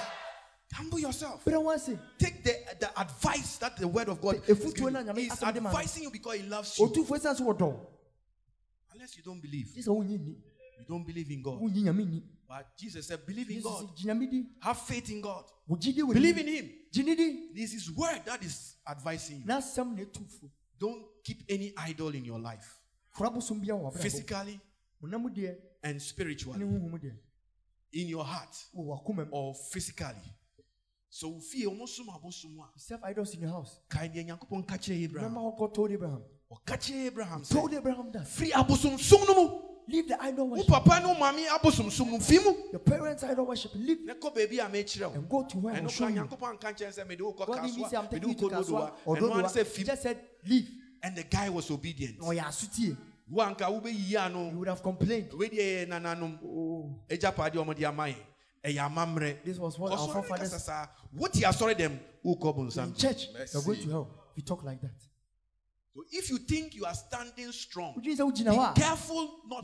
Humble yourself. bɛrɛ ho ase Take the, the advice that the word of God is efutuo giving na you. Nyame He's asɛm de ma advising you because he loves you. ɔtumfoɔ ɛsiane so wɔdɔ Unless you don't believe. gye sɛ wonyi nni You don't believe in God. wonyi nyame nni But Jesus said, believe in God. sɛ gye nyame di Have faith in God. wo gyidi wɔ Believe in Him. gye ne di This is word that is advising you. n'asɛm na ɛtumfo Don't keep any idol in your life, kora bosom bia wɔ abrabɔ physically and spiritually, in your heart wɔ wakoma mu or physically. So, fear almost self idols in your house. kae deɛ nyankopɔn ka kyerɛ abraham. Remember what God told Abraham? Ɔka kyerɛ abraham told sɛ Abraham that firi abosomsom no mu. Leave the idol wo worship. papa ne wo maame abosomsom no fi mu. Your parents idol worship leave ne kɔ baabi a mekyerɛ wo. and go to where I ɛno will show kora you. Nyankopɔn anka nkyɛn sɛ mede wo kɔ kasoa mede wo you kɔ ɛno sɛ just said leave. And the guy was obedient. Ɔyɛ asotie. Wo anka wobɛyiyi you ano would have complained. Weideɛ yɛ nananom. Oh. Agyapadeɛ ɔmode ama yɛ ɛyɛ amammerɛ this was what our ɔsɔre ne kasa forefathers saa wote asɔre dɛm wokɔ in church Mercy. you're going to hell. If you talk like that. So if you think you are standing strong wodwene sɛ wogyina be careful not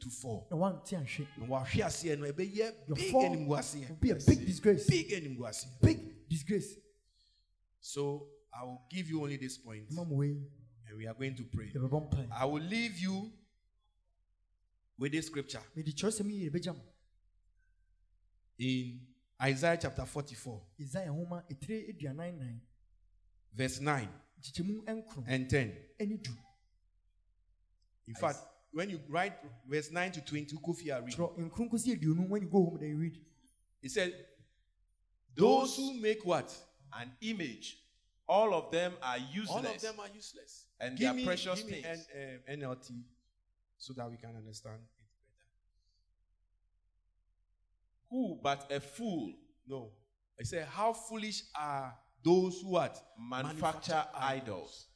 to fall. na woante ahwe na wahwe aseɛ no ɛbɛyɛ your big fall will be a big disgrace. Big big disgrace. So i will give you only this point ma mo wei and we are going to pray. I will leave you with this scripture mede kyerɛsɛm yi yɛbɛgya mo in isaiah chapter 44 Isaiah nhoma ɛtire aduanan verse 9 nkyekyɛmu nkron and 10 ne du. In fact when you write verse 9 to 20 kofi are read? Twerɛ nkron kɔsi aduonu when you go home then you read. He said those who make what? An image. All of them are useless. all of them are useless. And give they are me, precious give me things. N, um, nlt so that we can understand it better Who but a fool No. I said, How foolish are those who what? manufacture idols?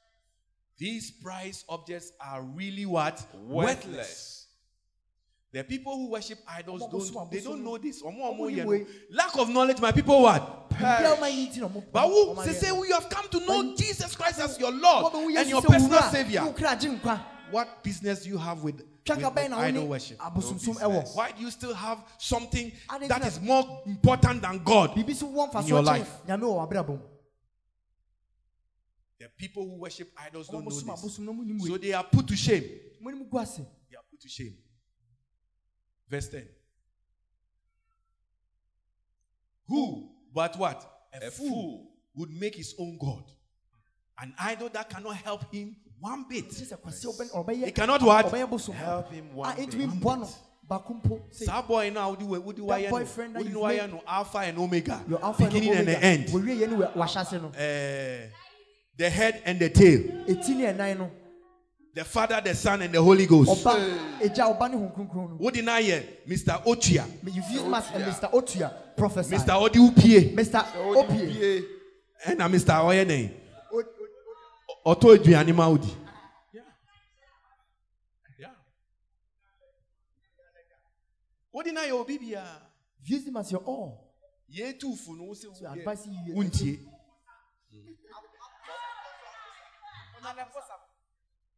These prize objects are really what? Worthless. The people who worship idols don't they don't know this. Lack of knowledge, my people what? Biribiara ma yi nti na ɔmo- But who ɔmo say, ayɛ. say you have come to know Jesus Christ as your Lord wo and Yesu your personal savior. Wo kra agye nkwa. What business do you have with, with, with bɛn na wo idol worship? No business. Why do you still have something Ade that gyina- is more important than God? Biribi so wɔ In your life. Nyame wɔ w'abrabɔ mu. The people who worship idols don't know this. abosom na ɔmo nim So they are put to shame. Mo anim gu ase. They are put to shame. Verse 10. Who, but what? A fool. would make his own God. An idol that cannot help him one bit. Kyerɛ sɛ kwasi ɔbɛn- ɔbɛyɛ- He cannot what? ɔbɛyɛ bosom. Help him A one ntumi bit. mboa no baako mpo. Say, Saa boy now, would you would you wire no? boyfriend that Would you you've wire made- no Alpha and Omega, Your alpha and beginning and the omega. end, Wɔwie yɛ ne wɔ- wɔahyɛ ase no. Eh, the head and the tail, Eti ne ɛnan no. the Father, the Son, and the Holy Ghost. Ɔba egya ɔba ne ho kronkron no. What did I hear? Mr. Otua, You've used mass and Mr. Otua prophesy. Mr. Odiupie, Mr. Opie. and Mr. Oyene. Ọtọ aduane ma odi. Wodi na yɛ obi bia. Use him as your all. Yɛ tu fu no wo se So advice you. wuntie.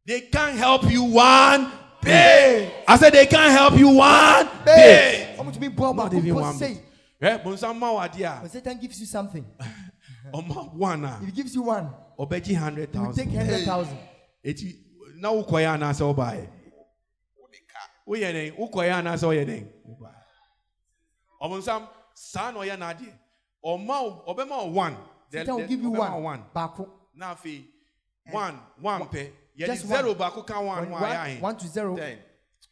They can't help you one bit. I said they can't help you one bit. Ɔmo tumi bɔ Not ɔba even kumpo one say. bit. Eh, Bonsam ma wa dia. When Satan gives you something, Ọma one a if he gives you one, ọbɛgye hundred you take thousand. hundred thousand. Eti na wokɔyɛ anaasɛ ɔbaeɛ. Woyɛ dɛn? Wokɔyɛ anaasɛ ɔyɛ dɛn? Ɔbonsam saa na ɔyɛ n'adeɛ. Ɔma wo ɔbɛma wo one. The- Satan will the- give you ɔbɛma wo one. Baako. Na afei one one pɛ. Yɛde just zero one. baako ka one When no one, ayɛ ahen. one to zero, Ten.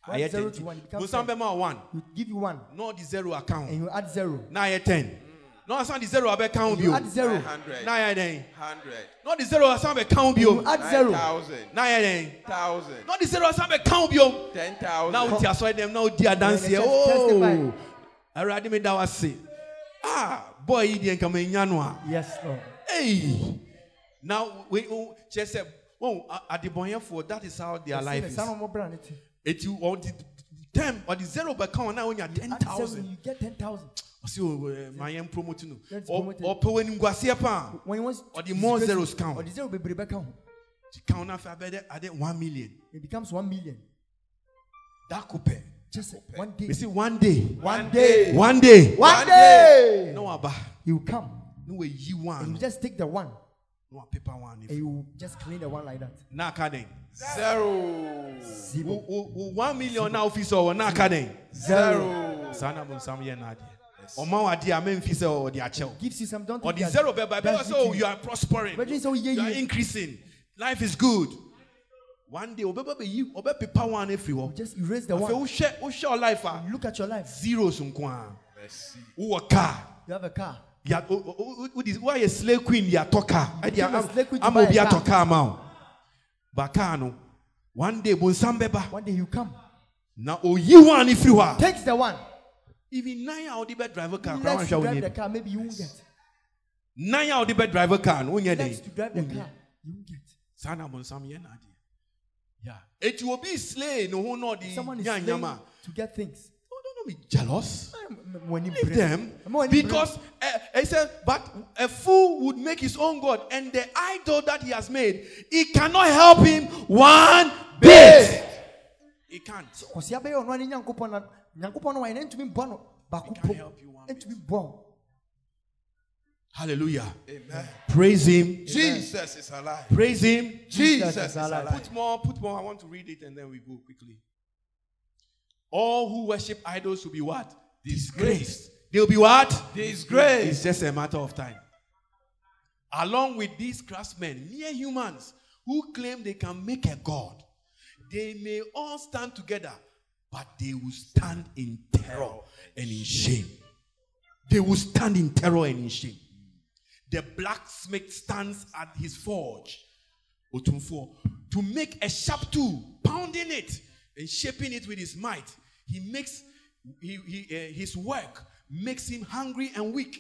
one Ayɛ zero to one, it 10. becomes Bonsam ten. bɛma wo one. You give you one, Na ɔde zero aka ho. and you add zero. Na ayɛ ten. na ɔsan de zero abɛka ho bio. add zero. Nine hundred. dɛn. hundred. na ɔde zero ɔsan count ho bio. add zero. nine thousand. na yɛ thousand. na ɔde zero ɔsan count ho bio. ten thousand. Now o ti asɔre dɛm Now o di adanseɛ ooo awurade mi da wa se ah boy yi deɛ nkama enya no a. yes lord. Hey, now we o kyerɛ sɛ wɔn adebɔnyɛfoɔ that is how their life is. eti wɔn ti. 10 or the zero back on now when you are 10,000. You get 10,000. So, eh, my am promoting. Or, or, when you go see a want or the more zeros count. Or the zero be back on. The count after I bet at 1 million. It becomes 1 million. That could pay. Just one day. You see, one day. One day. One day. One day. No, Abba. he will come. No way you want. You just take the one no paper one. and you just clean the one like that. Na kaden. Zero. Zero. One million now officer or na kaden. Zero. Sana bun sam ye na ade. Ọma wa di a men fi sɛ ɔde akyɛw. Gives you some don't Or think the that- zero bɛba that's because it oh you are prospering. But it's all yeah, You are increasing. Life is good. One day obɛba bɛ yi ɔbɛ pepa one efiri hɔ. Just erase the Afei one. wohwɛ wohwɛ ɔ life a Look at your life. zeros nko a. Merci. Wowɔ car. You have a car. Woayɛ slave queen de atɔ car. Ɛde became a slave queen to ama buy obi atɔ car ma wo. Ba car no one day bonsam bɛba One day you come. na oyi one efiri hɔ a. Takes the one. Even nine a wɔde bɛ drive car He koraa likes to wɔnhwɛ wo nim. car. Maybe you won't get. Nine a wɔde bɛ drive car no wonyɛ likes to drive the car. You won't get. saa na bonsam yɛ n'adeɛ yeah eti obi slay ne ho na ɔde Someone is nya to get things. Don't be jealous When you leave them because uh, he said but a fool would make his own god and the idol that he has made it cannot help him one bit he can't bring- Kɔsi abɛyɛ ɔno ani Nyankopɔn na Nyankopɔn no wa yɛn ntumi bɔ no baako He po can't help you one bit. ntumi bɔ no. hallelujah Amen. praise him Jesus is alive. praise him Jesus is is alive. Put more, put more. I want to read it and then we go quickly. All who worship idols will be what? Disgraced. They'll be what? Disgrace. It's just a matter of time. Along with these craftsmen, mere humans who claim they can make a god, they may all stand together, but they will stand in terror and in shame. They will stand in terror and in shame. The blacksmith stands at his forge to make a sharp tool, pounding it and shaping it with his might. He makes he, he, uh, his work makes him hungry and weak.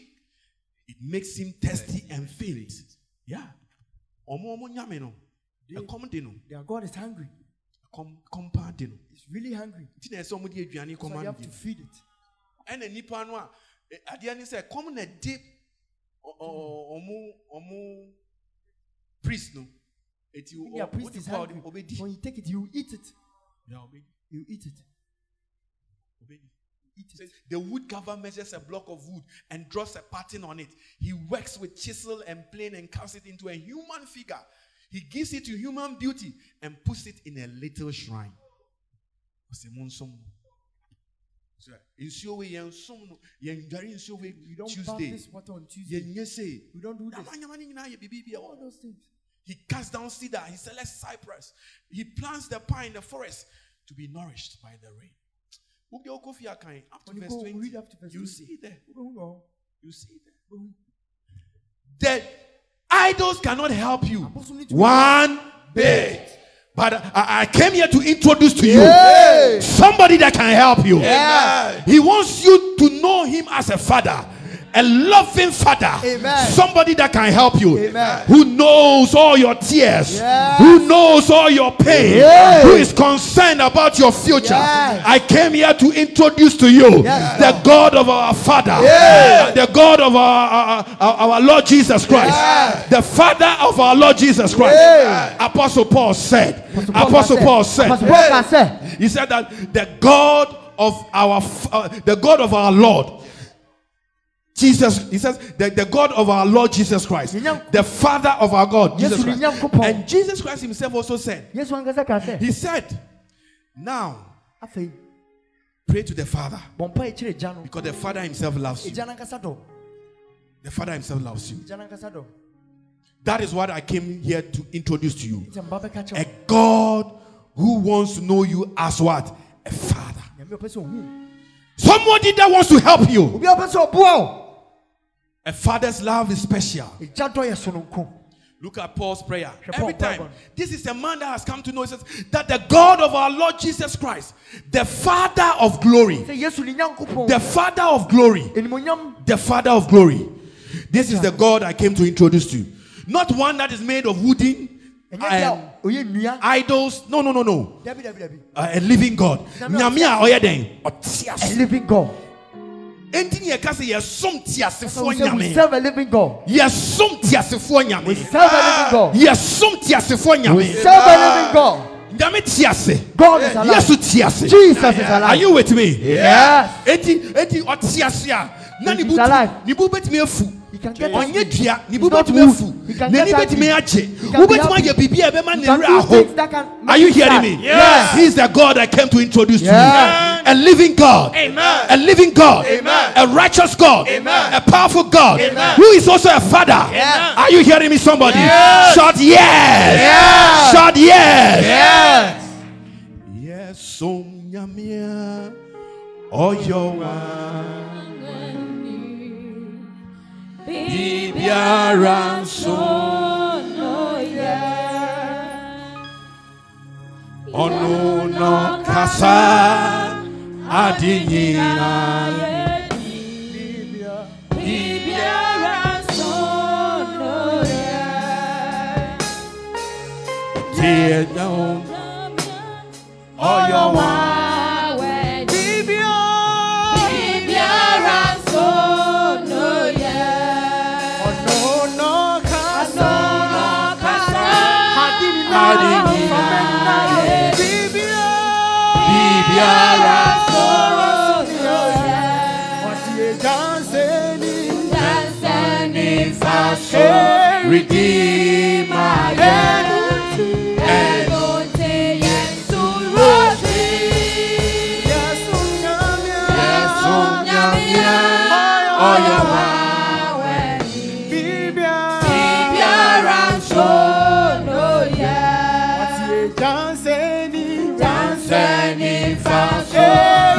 It makes him thirsty and faint. Yeah. Ọmọ ọmọ nyame no. Ẹkọm de no. Their God is hungry. Ẹkọm kọmpa de no. He's really hungry. Nti na ẹsẹ ọmọ di aduane So you have to feed it. Ẹna nipa no a eh, adeɛ ne sɛ ɛkɔm na di ɔmo ɔmo priest no. Eti o- o- is kɔ a hungry. ɔde- ɔbɛdi. When you take it, you eat it. Yeah. You eat it. Obedi. Says, The wood carver measures a block of wood and draws a pattern on it. He works with chisel and plane and casts it into a human figure. He gives it to human beauty and puts it in a little shrine. Ɔsɛ, "Monsom no." So, nsuo wei, yɛnsom no. Yɛndware nsuo wei We don't Tuesday. this water on Tuesday. We don't do this. Nyama- nyama ne nyinaa yɛ biribi bi ɛwɔ hɔ. those things. He cuts down cedar, he selects cypress, he plants the pine in the forest to be nourished by the rain. Woge wokɔ fie akan, Up to you verse go 20, read up to verse you 20. see there. You see there. The idols cannot help you Apostle need to- one bit. But I, I came here to introduce to you Hey! somebody that can help you. Yeah. He wants you to know him as a father, a loving father, Amen. somebody that can help you, Amen. who knows all your tears, Yes. who knows all your pain, Yes. who is concerned about your future. Yes. I came here to introduce to you the God of our Father, the God of our, our, our, Lord Jesus Christ, the Father of our Lord Jesus Christ. Apostle Paul said, Apostle Paul Apostle Paul said, Apostle Paul he said that the God of our uh, the God of our Lord Jesus, he says, the, the God of our Lord Jesus Christ, the Father of our God, Jesus Christ. And Jesus Christ himself also said, Yesu ankasa ka sɛ, He said, Now pray to the Father bɔ mpa kyerɛ gya no. because the Father himself loves you. Egya n'ankasa dɔ. The Father himself loves you. Egya n'ankasa dɔ. That is what I came here to introduce to you. Nti mba bɛka kyerɛ A. God who wants to know you as what? A Father. Somebody that wants to help you. A ɔpɛ sɛ ɔboa wo. A father's love is special. agya dɔ yɛ sononko Look at Paul's prayer. Every time. This is a man that has come to know says, that the God of our Lord Jesus Christ, the Father of glory, sɛ yesu ne nyankopɔn the Father of glory, the Father of glory. This is the God I came to introduce to you. Not one that is made of wooden ɛnyɛ deɛ um, a ɔyɛ nnua idols. No, no, no, no. dabi dabi dabi Uh, a living God. Nyame a ɔyɛ dɛn? Ɔte a ase. living god Enti ne yɛka sɛ yɛsom so teasefoɔ we say we nyame. serve a living god Yɛsom teasefoɔ we nyame. serve a living god Yɛsom teasefoɔ we nyame. serve a living god Nyame te ase. god is alive Yesu te ase. jesus is Are alive you with me? yes Eti eti ɔte ase a na ne He's bu alive. ne bu betumi afu. He can get Ɔnyɛ angry. dua ne bu He's not betumi moved. afu. He can N'ani get betumi agye. He can be Wobɛtumi ayɛ biribi a ɛbɛma ne werɛ aho. things that can Are you hearing me? Yes. He's the God I came to introduce Yeah. to you. A living God. Amen. A living God. Amen. A righteous God. Amen. A powerful God. Amen. Who is also a father. Yes. Are you hearing me, somebody? Yes. Shout yes. Yes. Shout yes. yes Yes, om nyamia. Oyowa. Bibiara nso. Ọ̀nù nọ kasa adinyina. Tiẹ̀ dáhùn. Ọ̀yọ̀wà. Bibiara faso. Redeemer.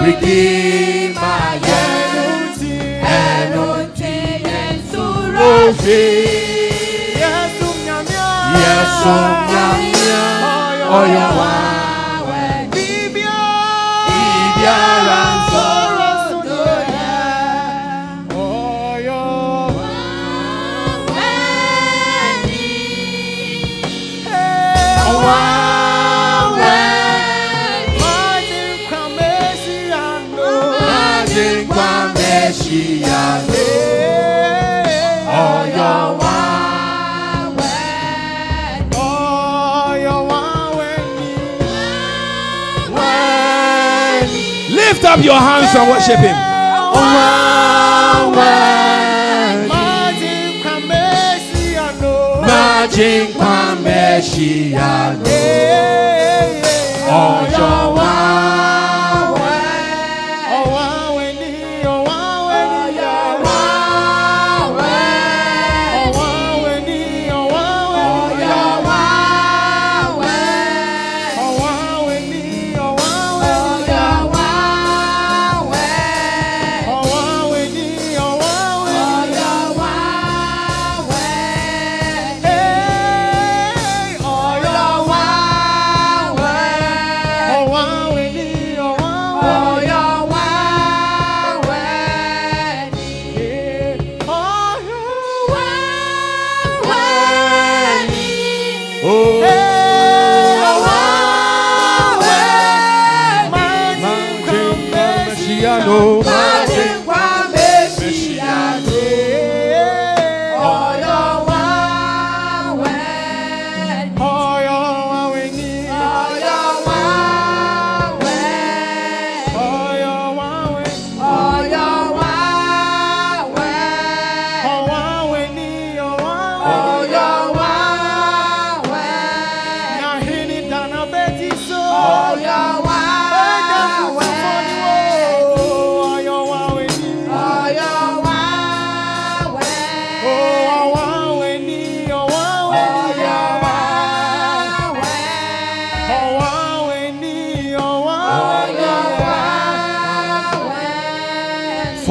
Redeemer yẹnu ti ẹnu ti Yesu rọ̀ṣì. Yesu nyamia. Yesu nyamia. Ọyọ wa. Your hands and worship him. Ọ̀wà wẹ̀. Májèkwá mẹ́ṣíyàló.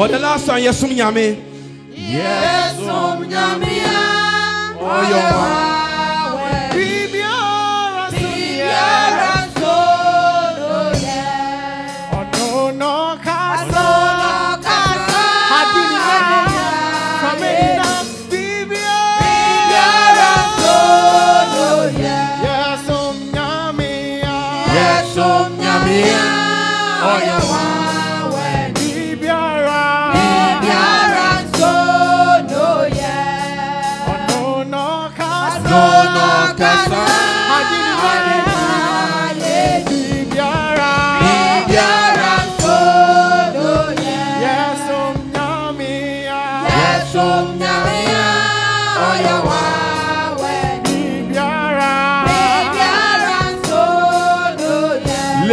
For the last time, Yesum Yami. Yesum Yami. Oh, your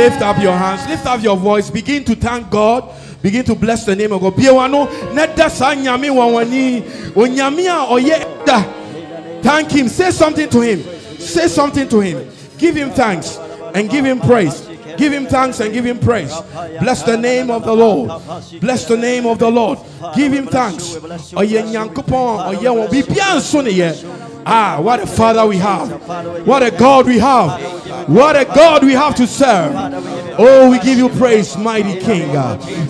Lift up your hands, lift up your voice, begin to thank God, begin to bless the name of God. Nyame wawani, a. Thank him, say something to him, say something to him, give him thanks and give him praise. Give him thanks and give him praise. Bless the name of the Lord. Bless the name of the Lord. Give him thanks. Ah, what a father we have. What a God we have. What a God we have to serve. Oh, we give you praise, mighty King.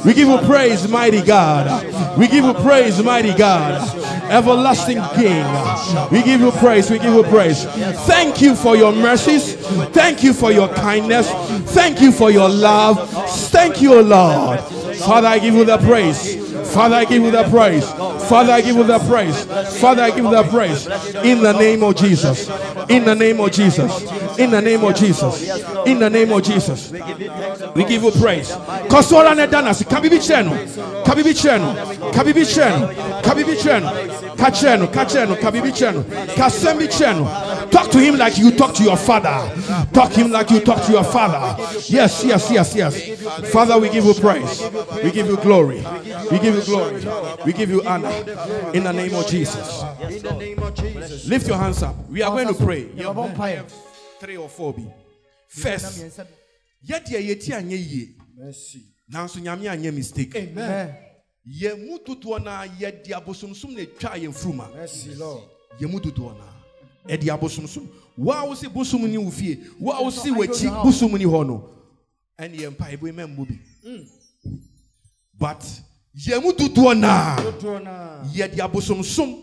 We give you praise, mighty God. We give you praise, mighty God. Everlasting King. We give you praise. We give you praise. Thank you for your mercies. Thank you for your kindness. Thank you for your love. Thank you, Lord. Father, I give you the praise. Father, I give you the praise. Father, I give you the praise. Father, I give you the praise. In the name of Jesus. In the name of Jesus. In the name of Jesus. In the name of Jesus. We give you praise. Kosola ne danasi. Kabibi cheno. Kabibi cheno. Kabibi cheno. Kabibi cheno. Kacheno. Kacheno. Kabibi cheno. Kasembi cheno. Talk to him like you talk to your father. Talk him like you talk to your father. Yes, yes, yes, yes. Father, we give you praise. We give you glory. We give you glory. We give you honor. In the name of Jesus. In the name of Jesus. Lift your hands up. We are going to pray. Three or four bi. First, Mmiɛnsa bi. yɛdeɛ yɛti anyɛ yie Mercy. nanso nyame anyɛ mistake Amen. yɛn mu dodoɔ na yɛde abosomsom na etwa yɛn Mercy, Lord. yɛn mu dodoɔ ɛde abosomsom wo a wosi bosom ni wo fie wo a wosi w'akyi bosom ni hɔ no ɛne yɛn mpa ebo mɛ mbɔ bi but yɛn mu dodoɔ na Dodoɔ naa. yɛde abosomsom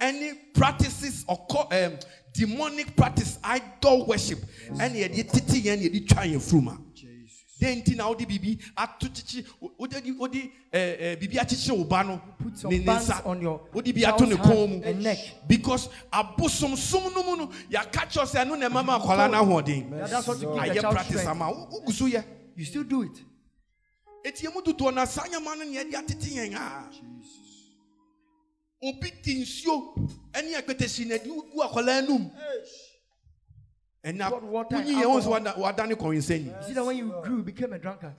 ɛne practices ɔkɔ ɛm demonic practice idol worship ɛne yɛde tete yɛn na yɛde twa yɛn furuma dɛn nti na wode biribi ato kyekye wode eh, eh, biribi akyekyere wo ba no ne ne nsa wode bi ato ne kɔn mu because abosomsom no mu no catch us sɛ ɛno na ɛma ma akwala no ahoɔden. Ayɛ practice ama wogu so you still do it. Ɛtiɛ mu dodoɔ na saa nyama ya neɛde atete yɛn ah. a obi tinsio nsuo ɛne akatasi na de wogu akwala no hey. And now, when you own one that you see that when you grew, you became a drunkard.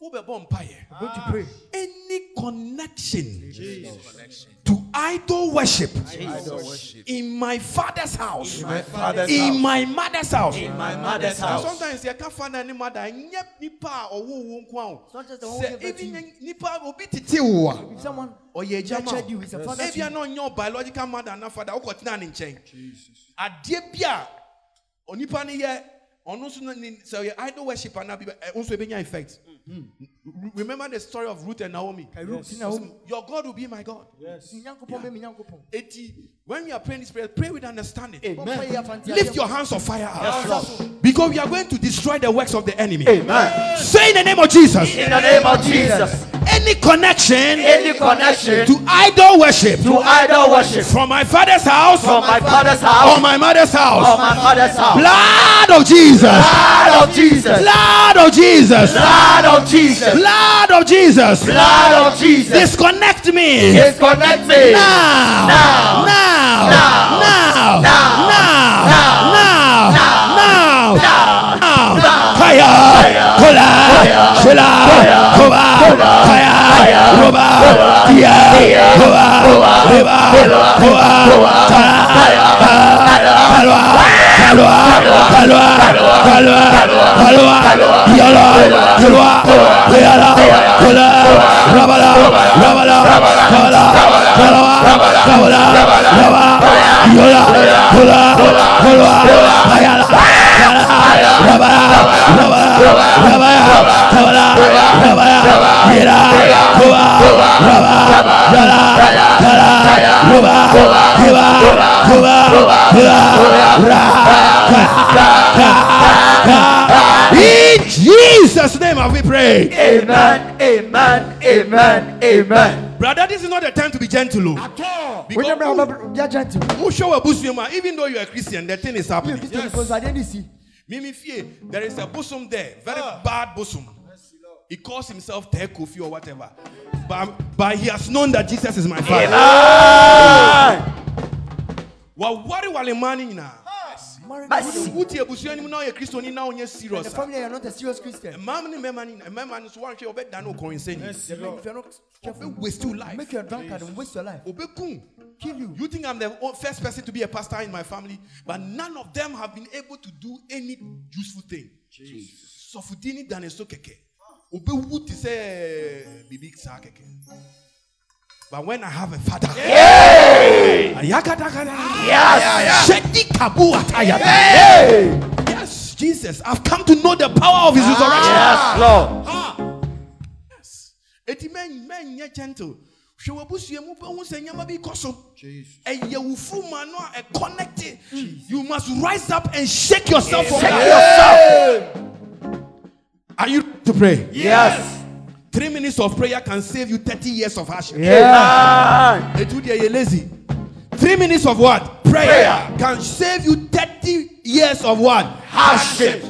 Ah. Go to pray. Ah. Any connection Jesus. to idol worship, idol worship in my father's house, in my, father's in house. my mother's house. In my mother's house. Sometimes you can't find any mother. Nyep nipa or who won't come. Even nipa will be titiwa. Someone or your judge you is a father. If you are not your biological mother and father, Jesus. Adebia onipa ne yɛ ɔno nso no ne sɛ ɔyɛ idol worship ana bi ɛ eh, nso ebenya effect. Mm-hmm. Mm-hmm. Remember the story of Ruth and Naomi. Ruth and Naomi. Your God will be my God. Nyankopɔn bɛ mi Nyankopɔn. Eti, when we are praying this prayer, pray with understanding. Ɔmpa yi afanti Lift your hands of fire up. Because we are going to destroy the works of the enemy. Amen. Say in the name of Jesus. In the name of Jesus, any connection, any connection to idol worship, to idol worship from my father's house, from my father's house, or my mother's house, or my mother's house. Blood of Jesus, blood of Jesus, blood of Jesus, blood of Jesus, blood of Jesus, blood of Jesus. Disconnect me, disconnect me. Now, now, now, now, now, now. now. now. 太阳谁来了太阳快跑快跑快呀快呀快跑快跑快跑快跑快跑快跑快跑快跑快跑快跑快跑快跑快跑快跑快跑快跑快跑快跑快跑 Kaloa, Kaloa, Kaloa, Yala, Yalwa, Yala, Kola, Rabala, Rabala, Kala, Kalawa, Kabala, Raba, Yola, Kola, Kolwa, Ayala, Kala, Rabala, Rabala, Rabala, Kabala, Rabala, Yala, Koba, Raba, Yala, Kala, Ruba, Hiba, Kuba, Ra, Ra, In Jesus' name have we prayed. Amen. Amen. Amen. Amen. Brother, this is not the time to be gentle. oh. When you Because you are gentle. who show a bosom, ah, even though you're a Christian, the thing is You happening. Christian because I didn't. Mimi Fie, there is a bosom there, very ah. bad bosom. He calls himself Ted Kofi or whatever. But, but he has known that Jesus is my father. Wa wari wale mani nyina. Mercy. Wuti ebusua nim na oyɛ Kristo ni na onyɛ The serious. a. family are not a serious Christian. Eh, Mmaa ne mmarima ni mmarima eh, no so wɔnhwɛ ɔbɛda no ɔkɔrin sɛ ni. If you're not careful, Ɔbɛ waste your life. make you a drunkard and waste your life. Obekun. Kill you. You think I'm the o- first person to be a pastor in my family, but none of them have been able to do any useful thing. Sɔfudini dan so kɛkɛ. Obewu ti sɛ eh, bibi saa kɛkɛ. But when I have a father. Shedi kabu. Yes, Jesus, I've come to know the power of His ah. resurrection. Yes, Lord. Ah. Yes. Eti men men nye gentle. Hwɛ w'abusua mu bɛhu sɛ nneɛma bi kɔ so. Ɛyɛ wo fuma no a ɛconnected. You must rise up and shake yourself from Shake yourself. Are you to pray? Yes. Three minutes of prayer can save you 30 years of hardship. Amen. Etu deɛ yɛ lazy. Three minutes of what? Prayer, Prayer. can save you 30 years of what? Hardship.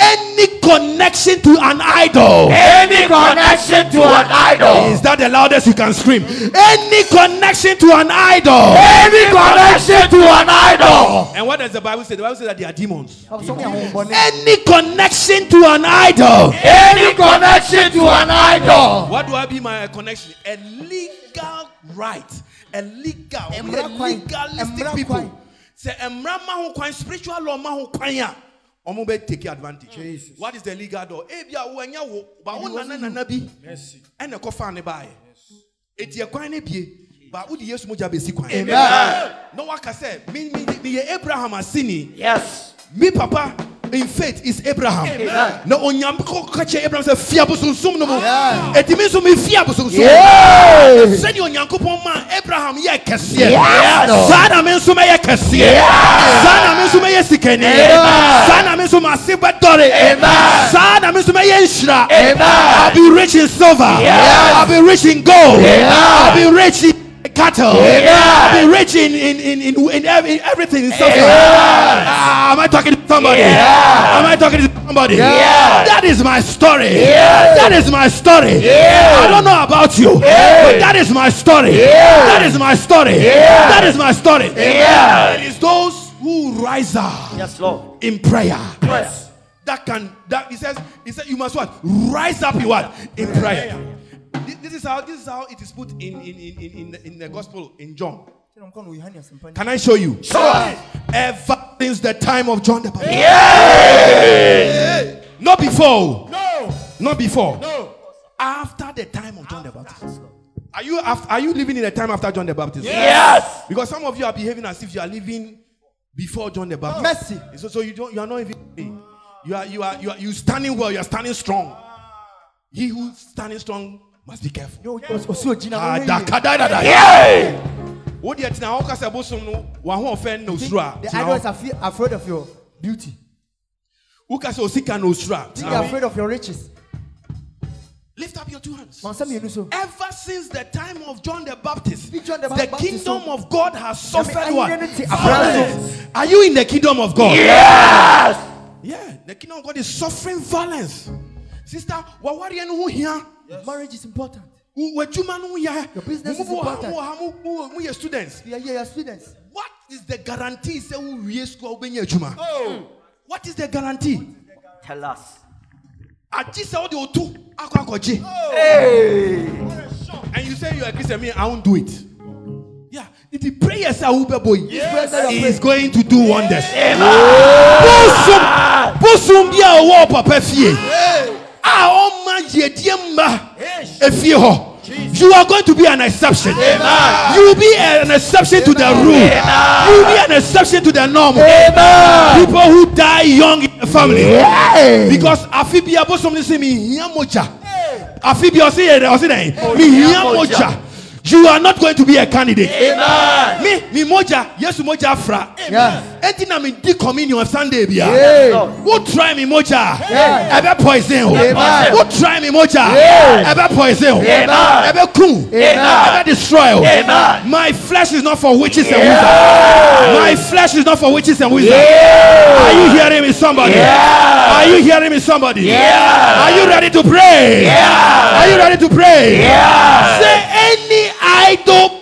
Any connection to an idol. Any connection to an idol. Is that the loudest you can scream? Any connection to an idol. Any connection to an idol. And what does the Bible say? The Bible says that they are demons. Have some home money. Any connection to an idol. Any connection to an idol. What do I be my connection? A legal right. A legal. We Emra are kwan. legalistic people. Say emra ma ho kwan, spiritual law ma ho kwan ya. Omo be take advantage. What is the legal door? Eh bia wo anya wo, ba wo nana nana bi. Ɛna ɛkɔ fa ne bae. Eti ɛkwan ne bie. Ba wo di Yesu mogya besi kwan. Amen. Na waka sɛ, me me me yɛ Abraham asini. Yes. Me papa in faith is Abraham. Amen. Na onyamko ka kyerɛ Abraham sɛ fia bosonsom no mu. Yeah. Eti me nso me fia bosonsom. Yes. Sɛdeɛ onyankopɔn ma Abraham yɛ kɛseɛ. Yes. Saa na me nso mɛyɛ kɛseɛ. Yes. Saa na me nso mɛyɛ sikani. Amen. Saa na me nso m'ase bɛdɔre. Amen. Saa na me nso mɛyɛ nhyira. I'll be rich in silver. I'll be rich in gold. I'll be rich in cattle. Amen. I'll be rich in in in in, in, ev- in everything in something. Yes. Ah, am I talking to somebody? Yes. Am I talking to somebody? Yes. That is my story. Yes. That is my story. Yes. I don't know about you, Yes. but that is my story. Yes. That is my story. Yes. That is my story. Yes. It is those who rise up Yes, Lord. in prayer Yes. that can that he says he said you must what rise up in what in prayer. This, this is how this is how it is put in in in in, in, the, in the gospel in John. Can I show you? Sure. Ever since the time of John the Baptist. Yeah. Not before. No. Not before. No. After the time of John the Baptist. Are you after, are you living in the time after John the Baptist? Yes. Because some of you are behaving as if you are living before John the Baptist. Mercy. So, so you don't you are not even you are you are you are you standing well, you are standing strong. He who's standing strong must be careful. No, Osuo Gina. Ah, no way. dakadadada. Yay. Wo deɛ tena hɔ kasa bosom no wa ho ɔfɛn na osuro a The tena idols hɔ. are fe- afraid of your beauty. Wo kasa osika na osuro a They tena are hɔ. afraid of your riches. Lift up your two hands. Man, some you know so. Ever since the time of John the Baptist, John the the Baptist, kingdom of God has suffered what? I didn't say- Violence. Are you in the kingdom of God? Yes. Yeah, the kingdom of God is suffering violence. Sister, wawari no ho hia. Marriage is important. Wo- W'adwuma no ho hia. Your business is important. students. We are here, your students. What is the guarantee sɛ wowie school a wobɛnya adwuma? Oh. What is the guarantee? Tell us. Agye sɛ wode otu akɔ akɔgye. Hey. And you say you are Christian, me, I won't do it. Yeah, is prayers are Uber boy. that He are is going to do wonders. Amen. Bosom, bosom bi a ɔwɔ papa fie. A ɔma yɛdie mma. efie hɔ you are going to be an exception you will be an exception to the rule you will be an exception to the norm people who die young family. Yeah. Because afi bi abo something say mi hiya moja. Afi bi ọsi yẹrẹ ọsi dẹ mi hiya moja. You are not going to be a candidate. Amen. me mi mogya yesu mogya afra. Yes. eti na mi di communion sunday bia. Yeah. wo try mogya Yeah. ɛbɛ poison Amen. wo try mogya Yeah. ɛbɛ poison o Amen. ɛbɛ kun Amen. ɛbɛ destroy Amen. my flesh is not for witches and wizards. My flesh is not for witches and wizards. Are you hearing me somebody? Are you hearing me somebody? Are you ready to pray? Are you ready to pray? Idol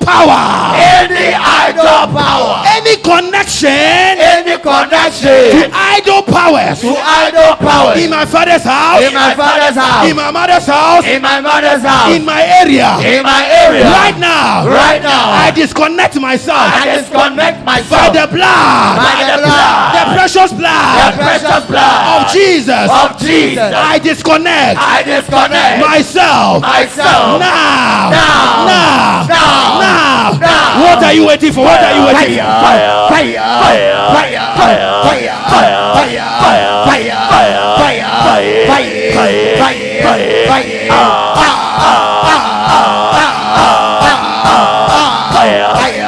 power. Any idol power, any connection any to connection idol powers. to idol power in my father's house. In my father's house, in my mother's house. In my mother's house, in my area. In my area, right now. Right now, I disconnect myself I disconnect myself. by the blood. by the blood, the precious blood. the precious blood. Of Jesus. Of Jesus. I disconnect I disconnect myself myself. now. Now. now. Now. now. Now. what are you waiting for? What are you waiting for? Fire, fire, fire, fire, آیا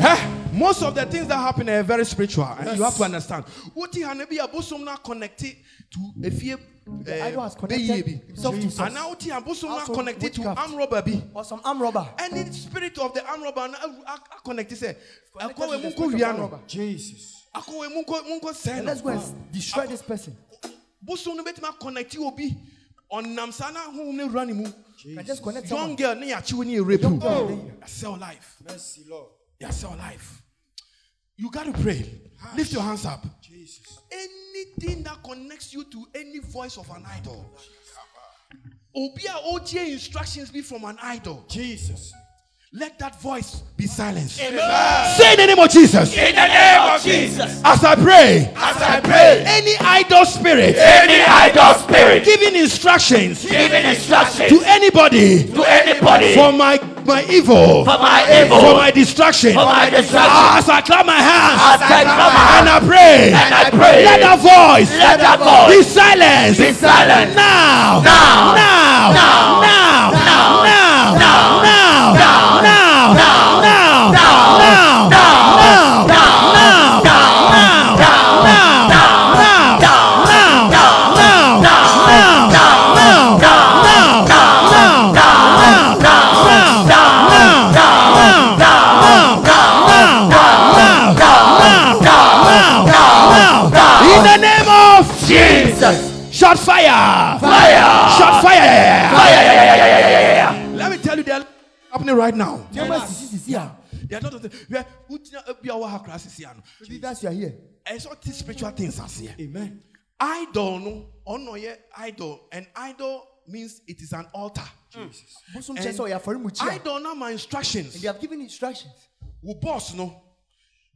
Eh, Most of the things that happen are very spiritual, and you have to understand. Had be abosom na connected to a fear. idol has connected himself And now he abosom na connected to arm robber be. or some arm robber. Any spirit of the arm robber na uh, uh, uh, connected say. Connected Akwa to we the munko spirit of arm wiano. robber. Jesus. Akwa we munko munko And let's go and destroy this person. Bosom no connect you obi. Ɔnam saa na ahom ne wura ne mu. Just connect Young girl ne yakyew ne rape. Young girl, then- Sell life. Mercy, Lord. Yeah, sell life. You got to pray. Lift your hands up. Jesus. Anything that connects you to any voice of an idol. Obi a otie instructions be from an idol. Jesus. Let that voice be silenced. Say in the name of Jesus. In the name of Jesus, As I pray, as I pray, any idol spirit any idol spirit giving instructions giving instructions to anybody to anybody for my my evil, for my evil. for my distraction, for my destruction, as I clap my hands as I clap my hands. and I pray, and I pray, let that voice let that voice. be silenced. be silent. Now. Now. Now. Now. Now. Now. Now. Now. Now. Now. Now. Shot fire. Fire. Shot fire. Fire. Let me tell you, they're happening right now. They are not. We ah. are. We are. Our class is here. Leaders, you are here. I saw these spiritual things as here. Amen. Idol, no, oh no, yeah, idol. and idol means it is an altar. Jesus. Mm. And idol, now my instructions. And they have given instructions. Who boss, no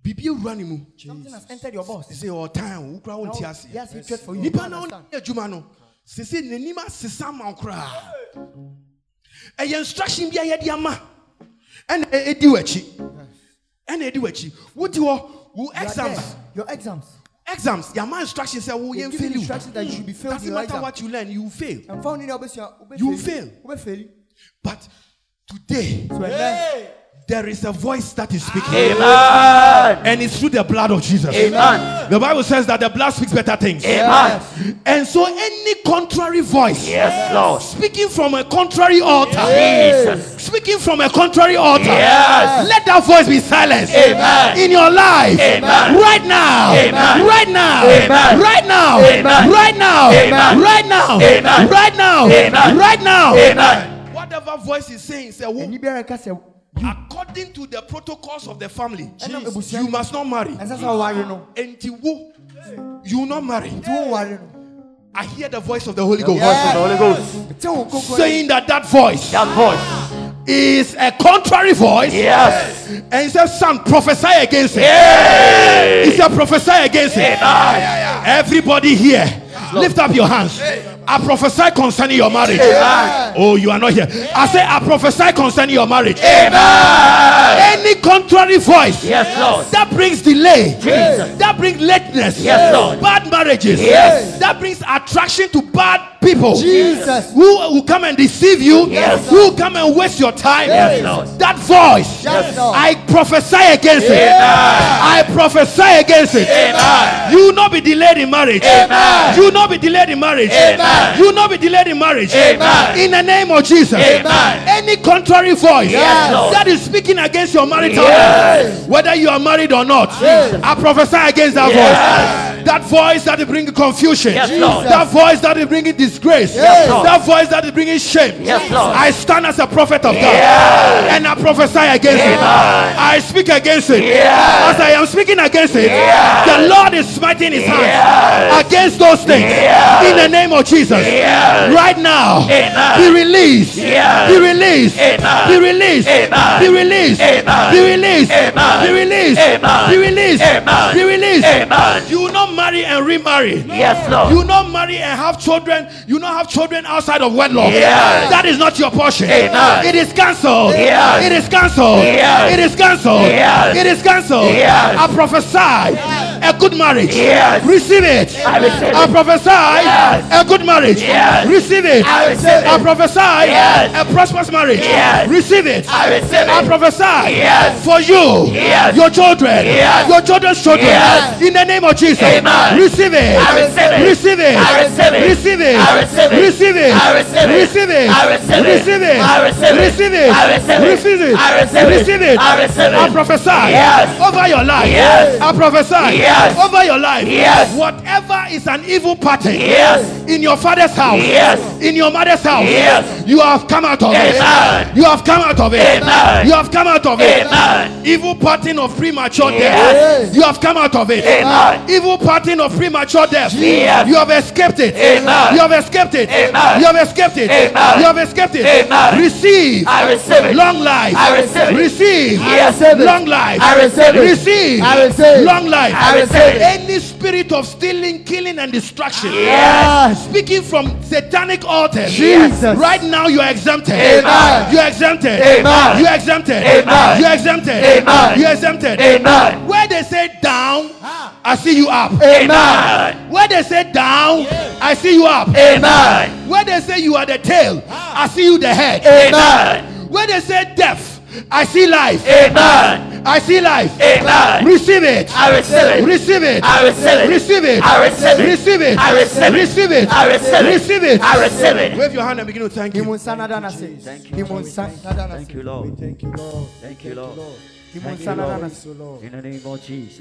biribi ewura ne mu. Sese ɔtan wokura wo nti aseɛ nipa na wone adwuma no. Sese n'anim asesa ma wo koraa. Ɛyɛ instruction bi a yɛde ama. Ɛna e-, ɛdi w'akyi ɛna ɛdi w'akyi wote hɔ wo exams. your exams. Exams. Yà máa instruction sẹ wo yẹn fail you. doesn't matter exam. what you learn you fail. You fail. but today. So, hey. There is a voice that is speaking. Amen. And it's through the blood of Jesus. Amen. The Bible says that the blood speaks better things. Amen. And so any contrary voice Yes, Lord. speaking from a contrary altar, Jesus. speaking from a contrary altar, Yes. let that voice be silenced Amen. in your life Amen. right now, Amen. right now, Amen. right now, Amen. right now, Amen. right now, Amen. right now, Amen. right now. Amen. Whatever voice is saying, say, "Wo- ɛni biara ka sɛ according to the protocols of the family, Ɛnam Jesus, you must not marry. ɛnsɛ sɛ ɔware no Enti wo, you will not marry. tí wọ́n ware no I hear the voice of the Holy Ghost Voice of the Holy Ghost. tí wọ́n kókó saying that that voice That voice. is a contrary voice. Yes. And he says, Son, prophesy against it. Hey. He said, prophesy against it. Amen. Everybody here, lift up your hands. I prophesy concerning your marriage. Amen. Oh, you are not here. I say, I prophesy concerning your marriage. Amen. Any contrary voice Yes, Lord. that brings delay, Jesus. that brings lateness, Yes, Lord. bad marriages, Yes. that brings attraction to bad people. Jesus. Who will come and deceive you? Yes. Who will come and waste your time? Yes, Lord. That voice, Yes, Lord. I prophesy against it. Amen. I prophesy against it. Amen. You will not be delayed in marriage. Amen. You will not be delayed in marriage. Amen. You will not be delayed in marriage. Amen. In the name of Jesus. Amen. Any contrary voice Yes, that is speaking against your marital Yes. life, whether you are married or not, I prophesy against that Yes. voice. That voice that is bringing confusion. That voice that is bringing disgrace. Yes, That voice that is bringing shame. I stand as a prophet of God Yes. and I prophesy against it. I speak against it. Yes. As I am speaking against it, Yes. the Lord is smiting his hands Yes. against those things Yes. in the name of Jesus. Yes. Right now, Amen. be released. Yes. Be released. Amen. Be released. Amen. Be released. Amen. Be released. Amen. Be released. Amen. Be released. Amen. Be released. Amen. You will not marry and remarry. Yes, Lord. You will not marry and have children. You will not have children outside of wedlock. Yes. That is not your portion. Amen. It is cancelled. Yes. It is cancelled. Yes. It is cancelled. Yes. It is cancelled. Yes. I prophesy a good marriage. Yes. Receive it. I receive it. I prophesy yes. a good marriage. Yes. Receive it. I receive it. I prophesy yes. a prosperous marriage. Yes. Receive it. I receive it. I prophesy yes. for you, yes. your children, yes. your children's children. Yes. In the name of Jesus. Amen. Receive it. I receive it. Receive it. I receive it. Receive it. I receive it. Receive it. I receive it. I receive it. Receive it. I receive it. Receive it. I receive it. I prophesy yes. over your life. Yes. I prophesy. Yes over your life. Yes. Whatever is an evil pattern Yes. in your father's house, Yes. in your mother's house, Yes. you have come out of Amen. it. You have come out of it. Amen. You have come out of it. Amen. Evil pattern of premature Yes. death. You have come out of it. Amen. Evil pattern of premature death. Yes. You have escaped it. Amen. You have escaped it. Amen. You have escaped it. Amen. You have escaped it. Amen. Receive. I receive it. Long life. I receive it. Receive. Yes. Long life. I receive it. Receive. I receive. Long life. I Any spirit of stealing, killing, and destruction. Yes. Speaking from satanic altars. Jesus. Right now you are exempted. Amen. You are exempted. Amen. You are exempted. Amen. You are exempted. Amen. You are exempted. Amen. Where they say down, I see you up. Amen. Where they say down, I see you up. Amen. Where they say you are the tail, I see you the head. Amen. Where they say death, I see life. Amen. I see life. Amen. Receive it. I receive it. Receive it. I receive it. Receive it. I receive it. Receive it. I receive it. Receive it. I receive it. Receive it. I receive it. Wave your hand and begin to thank Himu you. nsa nada n'ase. Himu nsa nada n'ase. Thank you, Lord. Thank you, Lord. Thank you, Lord. Thank you, Lord. In the name of Jesus.